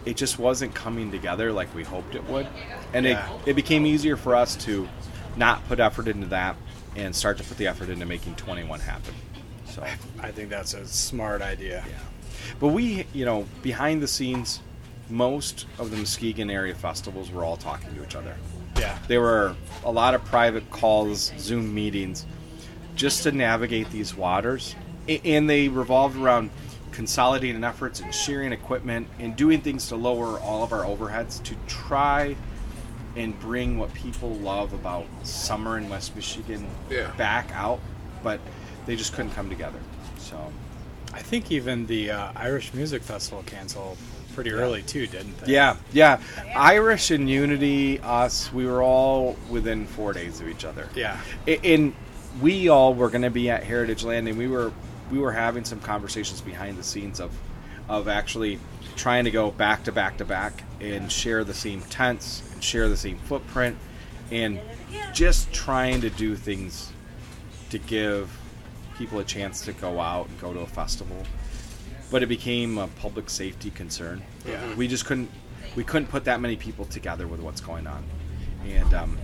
It just wasn't coming together like we hoped it would. And Yeah. it, it became easier for us to not put effort into that and start to put the effort into making 21 happen. So I think that's a smart idea. yeah. But we, you know, behind the scenes, most of the Muskegon area festivals were all talking to each other. Yeah. There were a lot of private calls, Zoom meetings, just to navigate these waters. And they revolved around consolidating efforts and sharing equipment and doing things to lower all of our overheads to try and bring what people love about summer in West Michigan Yeah. back out. But they just couldn't come together. So. I think even the uh, Irish Music Festival canceled pretty early too, didn't they? Yeah, yeah. Irish and Unity, us, we were all within four days of each other. Yeah. And we all were going to be at Heritage Landing. We were we were having some conversations behind the scenes of of actually trying to go back to back to back and share the same tents and share the same footprint and just trying to do things to give people a chance to go out and go to a festival but it became a public safety concern. Yeah. We just couldn't we couldn't put that many people together with what's going on, and um,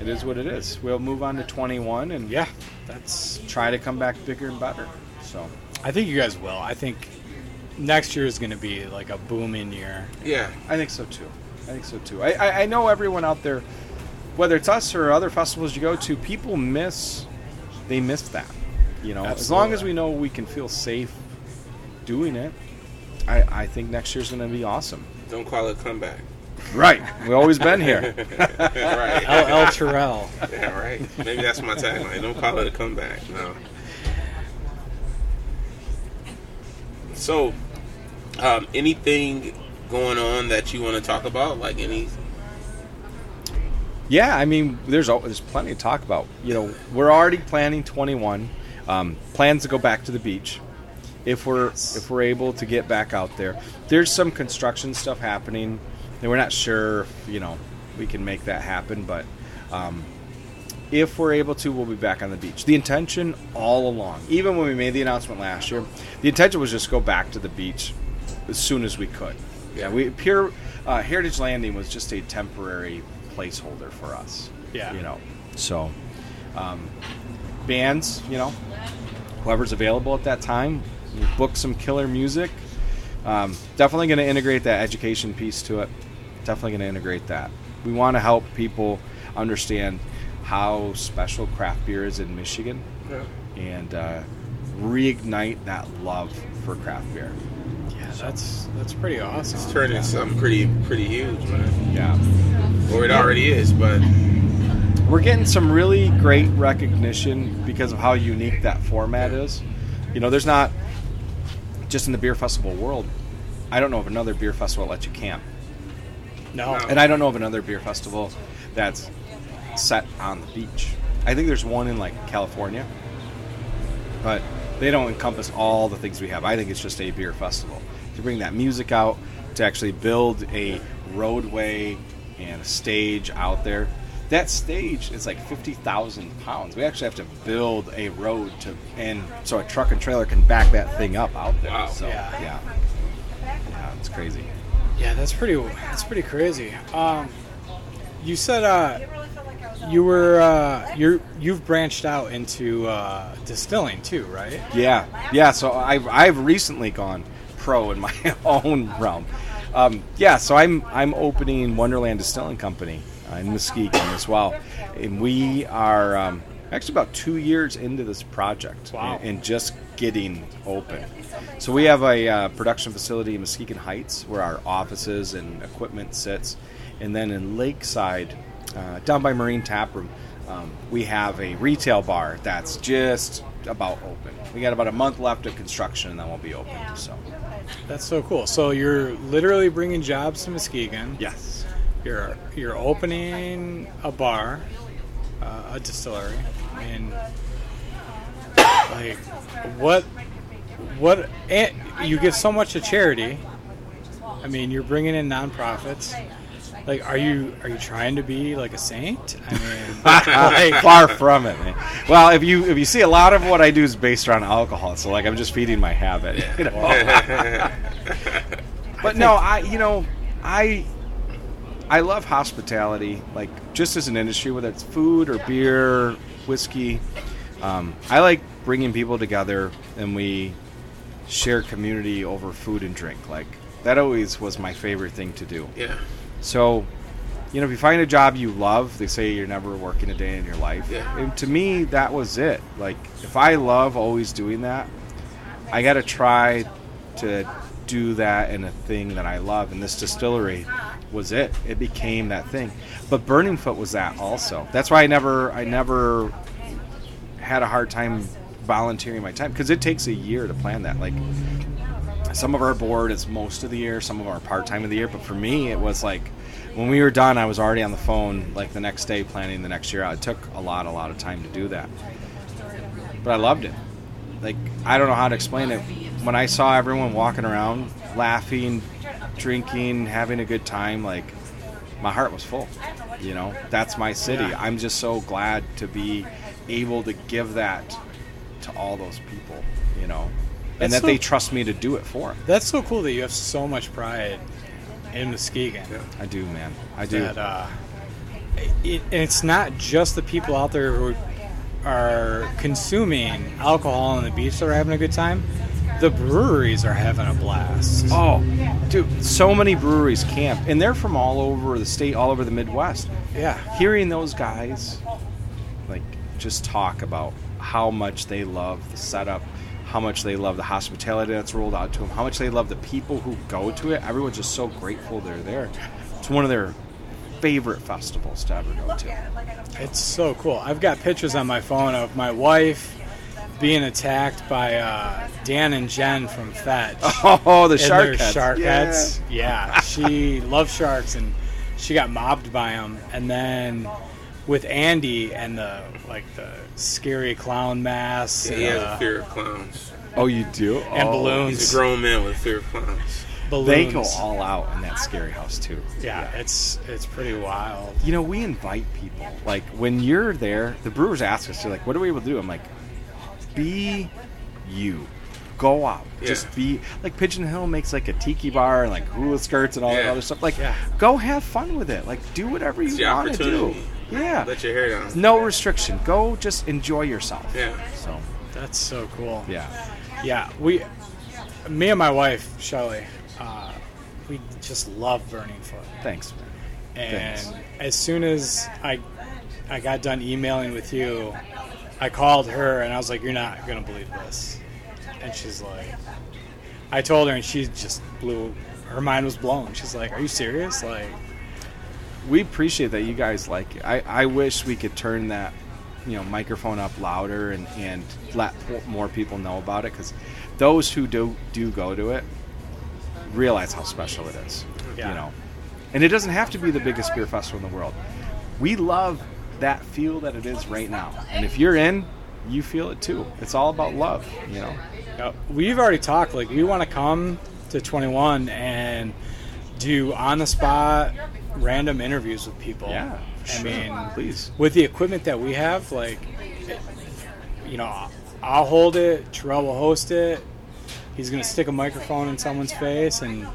it is what it is. We'll move on to 21 and Yeah. That's. try to come back bigger and better. So I think you guys will. I think next year is going to be like a booming year. Yeah. I think so too. I think so too. I, I, I know everyone out there, whether it's us or other festivals you go to, people miss they miss that. You know, as long as we know we can feel safe doing it, I, I think next year's going to be awesome. Don't call it a comeback. Right. We've always been here. <laughs> right. El, El Terrell. Yeah, right. Maybe that's my tagline. Don't call it a comeback. No. So, um, anything going on that you want to talk about? Like any? Yeah, I mean, there's there's plenty to talk about. You know, we're already planning 21 um, plans to go back to the beach if we're if we're able to get back out there. There's some construction stuff happening, and we're not sure if you know we can make that happen, but. Um, if we're able to, we'll be back on the beach. The intention all along, even when we made the announcement last year, the intention was just go back to the beach as soon as we could. Yeah, we pure uh, Heritage Landing was just a temporary placeholder for us. Yeah. you know. So, um, bands, you know, whoever's available at that time, we'll book some killer music. Um, definitely going to integrate that education piece to it. Definitely going to integrate that. We want to help people understand how special craft beer is in Michigan Yeah. and uh, reignite that love for craft beer. Yeah, that's that's pretty awesome. It's awesome. turning something pretty pretty huge, man. Yeah. Or it already is, but We're getting some really great recognition because of how unique that format is. You know, there's not just in the beer festival world. I don't know of another beer festival that lets you camp, No. No. and I don't know of another beer festival that's set on the beach. I think there's one in like California, but they don't encompass all the things we have. I think it's just a beer festival to bring that music out, to actually build a roadway and a stage out there. That stage is like 50,000 pounds. We actually have to build a road to, and so a truck and trailer can back that thing up out there. Wow. So, Yeah. yeah. Yeah, it's crazy. Yeah, that's pretty. That's pretty crazy. Um, you said uh, you were uh, you're you've branched out into uh, distilling too, right? Yeah, yeah. So I've I've recently gone pro in my <laughs> own realm. Um, yeah, so I'm I'm opening Wonderland Distilling Company in Muskegon as well, and we are um, actually about two years into this project Wow. and, and just getting open. So we have a uh, production facility in Muskegon Heights where our offices and equipment sits, and then in Lakeside, uh, down by Marine Tap Room, um, we have a retail bar that's just about open. We got about a month left of construction, and then we'll be open. So That's so cool. So you're literally bringing jobs to Muskegon. yes, You're you're opening a bar, uh, a distillery, and like what what and you give so much to charity. I mean, you're bringing in nonprofits. Like, are you are you trying to be like a saint? I mean, <laughs> like, far from it. Man. Well, if you if you see a lot of what I do is based around alcohol, so like I'm just feeding my habit. <laughs> You know? <laughs> but no, I you know I I love hospitality, like just as an industry, whether it's food or beer, whiskey. Um, I like bringing people together and we share community over food and drink. Like that always was my favorite thing to do. yeah. So, you know, if you find a job you love, they say you're never working a day in your life. Yeah. And to me, that was it. Like, if I love always doing that, I got to try to do that in a thing that I love. And this distillery was it. It became that thing. But Burning Foot was that also. That's why I never, I never had a hard time volunteering my time because it takes a year to plan that. Like, some of our board is most of the year, some of our part time of the year. But for me, it was like when we were done, I was already on the phone like the next day planning the next year. It took a lot, a lot of time to do that. But I loved it. Like I don't know how to explain it. When I saw everyone walking around, laughing, drinking, having a good time, like my heart was full. You know, that's my city. Yeah. I'm just so glad to be able to give that to all those people. You know, and that so- they trust me to do it for them. that's so cool that you have so much pride in Muskegon. Yeah. I do, man. I do. That uh, it, and it's not just the people out there who are consuming alcohol on the beach that are having a good time. The breweries are having a blast. Oh, dude, so many breweries camp, and they're from all over the state, all over the Midwest. Yeah, Hearing those guys, like, just talk about how much they love the setup, how much they love the hospitality that's rolled out to them, how much they love the people who go to it. Everyone's just so grateful they're there. It's one of their favorite festivals to ever go to. it's so cool. I've got pictures on my phone of my wife being attacked by uh, Dan and Jen from Fetch. <laughs> Oh, the and shark heads. shark Yeah. heads. Yeah, she <laughs> loves sharks, and she got mobbed by them. And then with Andy and the like the scary clown mask. Yeah, and, he has uh, a fear of clowns. Oh, you do? And Oh, balloons. He's a grown man with fear of clowns. balloons. They go all out in that scary house too. Yeah, it's it's pretty wild. You know, we invite people. Like when you're there, the brewers ask us, they're like, "What are we able to do?" I'm like, "Be you. Go out. Yeah. Just be like Pigeon Hill makes like a tiki bar and like hula skirts and all that other stuff. Like, Yeah. go have fun with it. Like, do whatever It's you want to do. Yeah. Let your hair down. No restriction. Go just enjoy yourself. Yeah. So That's so cool. yeah. Yeah, we, me and my wife Shelly, uh, we just love Burning Foot. Thanks. Man. And Thanks. as soon as I I got done emailing with you, I called her and I was like, "You're not gonna believe this," and she's like, I told her and she just blew. Her mind was blown. She's like, "Are you serious?" Like, we appreciate that you guys like it. I, I wish we could turn that you know microphone up louder and, and let more people know about it because those who do do go to it realize how special it is Yeah. you know and it doesn't have to be the biggest beer festival in the world we love that feel that it is right now and if you're in you feel it too it's all about love you know uh, we've already talked. Like, we want to come to 21 and do on the spot random interviews with people. Yeah, I sure. mean, please. with the equipment that we have, like, you know, I'll hold it. Terrell will host it. He's gonna stick a microphone in someone's face, and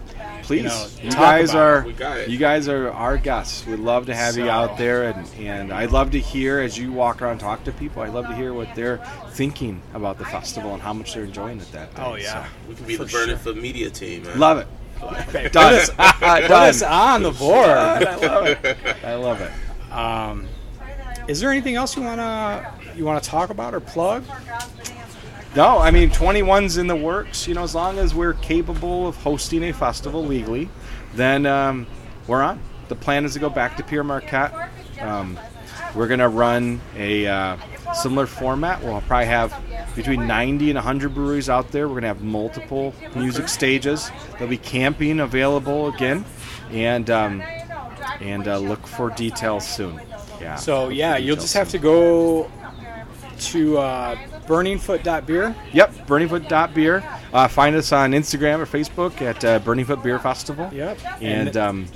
Please, you, know, you guys are it. We got it. you guys are our guests. We'd love to have you out there, and, and I'd love to hear as you walk around and talk to people. I'd love to hear what they're thinking about the festival and how much they're enjoying it that day. Oh yeah, So, We can be For the Burning sure. Foot media team, man. love it. Put Done. put us <laughs> on the board. I love it. <laughs> I love it. Um, is there anything else you wanna you wanna talk about or plug? No, I mean 21's in the works. You know, as long as we're capable of hosting a festival legally, then um, we're on. The plan is to go back to Pere Marquette. Um, we're gonna run a uh, similar format. We'll probably have between 90 and 100 breweries out there. We're gonna have multiple music stages. There'll be camping available again, and um, and uh, look for details soon. Yeah. So yeah, you'll just have soon. to go to uh, burningfoot.beer. Yep, Burningfoot.beer. Uh, find us on Instagram or Facebook at uh, Burningfoot Beer Festival. Yep. And um,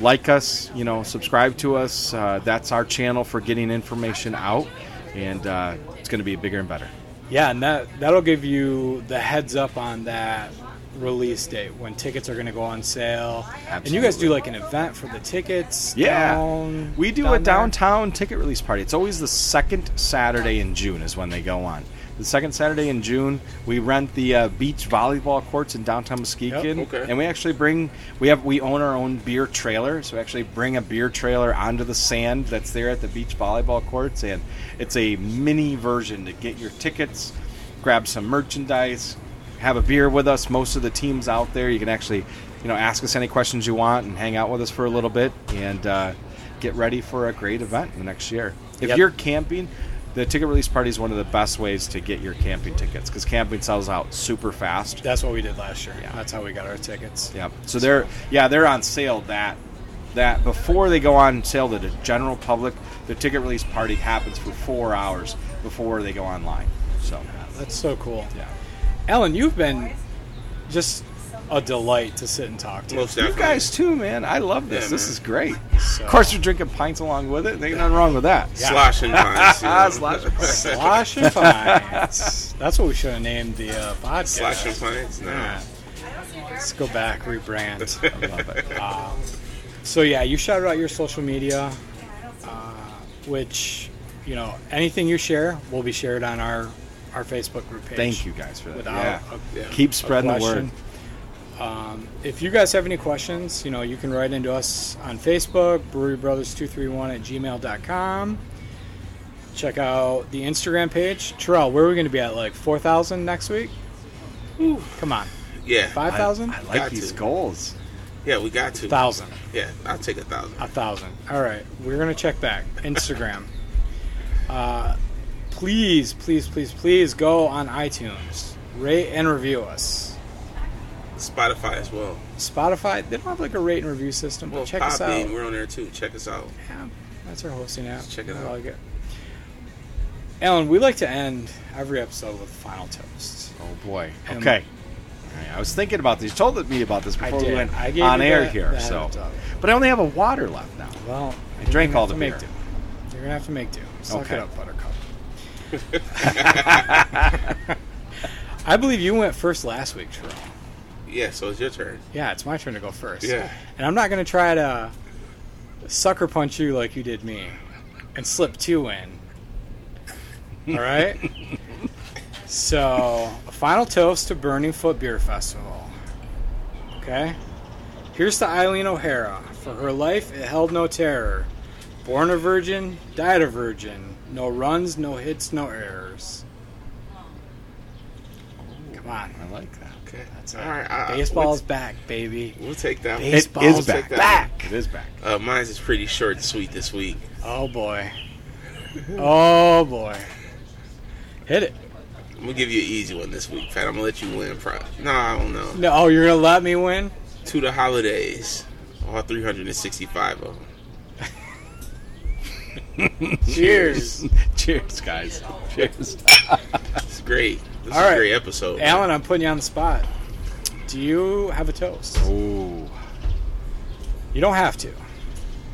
like us, you know, subscribe to us. Uh, that's our channel for getting information out. And uh, it's going to be bigger and better. Yeah, and that that'll give you the heads up on that release date when tickets are going to go on sale. And you guys do like an event for the tickets. Yeah. down- We do down a there? downtown ticket release party. It's always the second Saturday in June is when they go on. The second Saturday in June, we rent the uh, beach volleyball courts in downtown Muskegon, Yep, okay. and we actually bring we have we own our own beer trailer, so we actually bring a beer trailer onto the sand that's there at the beach volleyball courts, and it's a mini version to get your tickets, grab some merchandise, have a beer with us. Most of the teams out there, you can actually, you know, ask us any questions you want and hang out with us for a little bit and uh, get ready for a great event the next year. If Yep. you're camping, the ticket release party is one of the best ways to get your camping tickets because camping sells out super fast. That's what we did last year. Yeah. That's how we got our tickets. Yeah. So they're yeah they're on sale that that before they go on sale to the general public. The ticket release party happens for four hours before they go online. So That's so cool. yeah. Allen, you've been just a delight to sit and talk to. Most You definitely. guys too, man. I love this. Yeah, this is great. So- Of course, you're drinking pints along with it. Ain't nothing wrong with that. Yeah. Slosh and pints. you know. <laughs> Slosh and pints. Slosh and Pints. That's what we should have named the uh, podcast. Slosh and pints. No. Yeah. Let's go back, rebrand. <laughs> I love it. Um, so yeah, you shouted out your social media, uh, which you know anything you share will be shared on our our Facebook group page. Thank you guys for that. Without yeah. a- Yeah. Keep spreading the word. Um, if you guys have any questions, you know, you can write into us on Facebook, brewerybrothers231 at gmail.com. Check out the Instagram page. Terrell, where are we going to be at? Like 4,000 next week? Ooh, Come on. Yeah. 5,000? I, I like Got these to. goals. Yeah, we got to. 1,000. Yeah, I'll take a thousand. A thousand. All right, we're gonna check back. Instagram. <laughs> please, please, please, please go on iTunes, rate and review us. Spotify as well. Spotify, they don't have like a rate and review system, but Well, check us out. Podbean, we're on there too. Check us out. Yeah, that's our hosting app. Check it I out. like it. Allen, we like to end every episode with a final toast. Oh boy. And- Okay. I was thinking about this. You told me about this I before we went I gave on air the- here. the So, but I only have a water left now. Well, I drank all the to beer. make do. You're gonna have to make do. Suck Okay. it up, Buttercup. I believe you went first last week, Terrell. Yeah, so it's your turn. Yeah, it's my turn to go first. Yeah. And I'm not going to try to sucker punch you like you did me and slip two in. <laughs> All right? so, a final toast to Burning Foot Beer Festival. Okay? Here's to Eileen O'Hara. For her life, it held no terror. Born a virgin, died a virgin. No runs, no hits, no errors. Come on. I like that. Okay. That's All it. right. I- I- Baseball's we'll- back, baby. We'll take that. one. It Baseball's is back. back. It is back. Uh, mine's is pretty short and sweet this week. Oh boy. Oh boy. Hit it. I'm gonna give you an easy one this week, Pat. I'm gonna let you win. Pro- no, I don't know. No, oh, you're gonna let me win? To the holidays, all 365 of them. Cheers. Cheers, guys. Cheers. It's great. This All is right. a great episode. man. Allen, I'm putting you on the spot. Do you have a toast? Ooh. You don't have to.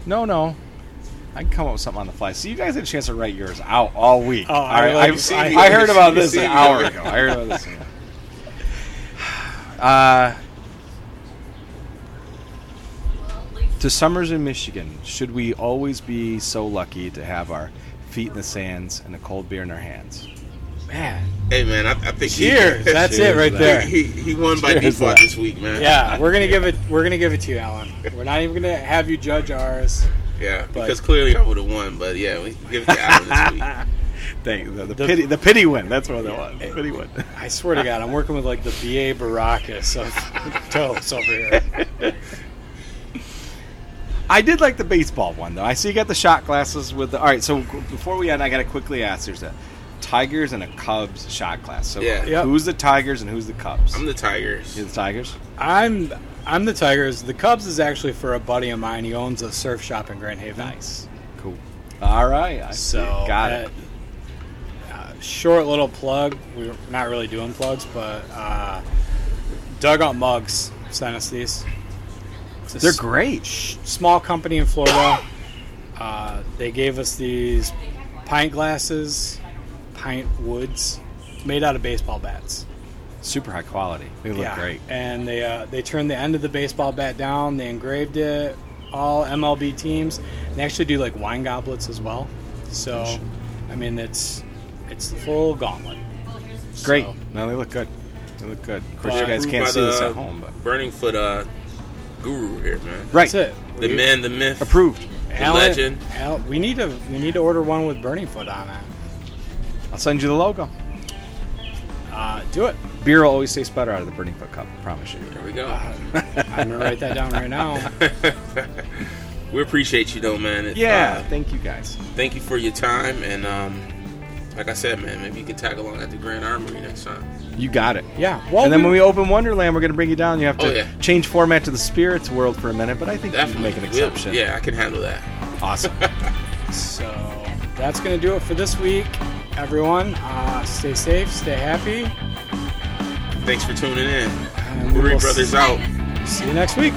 No, no. I can come up with something on the fly. So you guys had a chance to write yours out all week. Oh, I, I've seen- I- I heard about this an hour ago. I heard about this. <laughs> Uh, to summers in Michigan, should we always be so lucky to have our feet in the sands and a cold beer in our hands? Man, Hey man, I, I think cheers! He, That's Cheers it right to there. he, he won by Cheers, default lad. this week, man. Yeah, we're gonna give it. We're gonna give it to you, Allen. We're not even gonna have you judge ours. yeah. But- Because clearly I would have won, but yeah, we give it to Allen this week. <laughs> Thank the, the, The- pity the pity win. That's what it was. The pity win. I swear to God, I'm working with like the BA Baracus of <laughs> toast over here. <laughs> I did like the baseball one though. I see you got the shot glasses with the. All right, so before we end, I got to quickly ask. There's a Tigers and a Cubs shot glass. So Yeah. Yep. who's the Tigers and who's the Cubs? I'm the Tigers. You're the Tigers. I'm I'm the Tigers. The Cubs is actually for a buddy of mine. He owns a surf shop in Grand Haven. Nice. Cool. All right. I see. So got that- it. uh, short little plug. We're not really doing plugs, but uh, Dugout Mugs sent us these. It's They're s- great. small company in Florida. Uh, they gave us these pint glasses, pint woods, made out of baseball bats. Super high quality. They look great. And they uh, they turned the end of the baseball bat down. They engraved it. All MLB teams. They actually do like wine goblets as well. So, I mean, it's it's the full gauntlet. Great. So, No, they look good. They look good. Of course, Well, you guys can't by see this at home, but Burning Foot uh, guru here, man. right. that's it. The We- man, the myth. Approved. Allen- legend. Al- we need to we need to order one with Burning Foot on it. I'll send you the logo. Uh, do it. Beer will always taste better out of the Burning Foot cup. I promise you. There we go. I'm gonna write that down right now. <laughs> we appreciate you, though, man. It- Yeah. uh, Thank you guys. thank you for your time, and um, like I said, man, maybe you can tag along at the Grand Armory next time. You got it. Yeah. Well, and then when we open Wonderland, we're going to bring you down. You have to Oh, yeah. change format to the spirits world for a minute, but I think you can make an We'll- exception. Yeah, I can handle that. Awesome. <laughs> So that's going to do it for this week, everyone. Uh, stay safe, stay happy. Thanks for tuning in. And we Brewery will Brothers out. See you next week.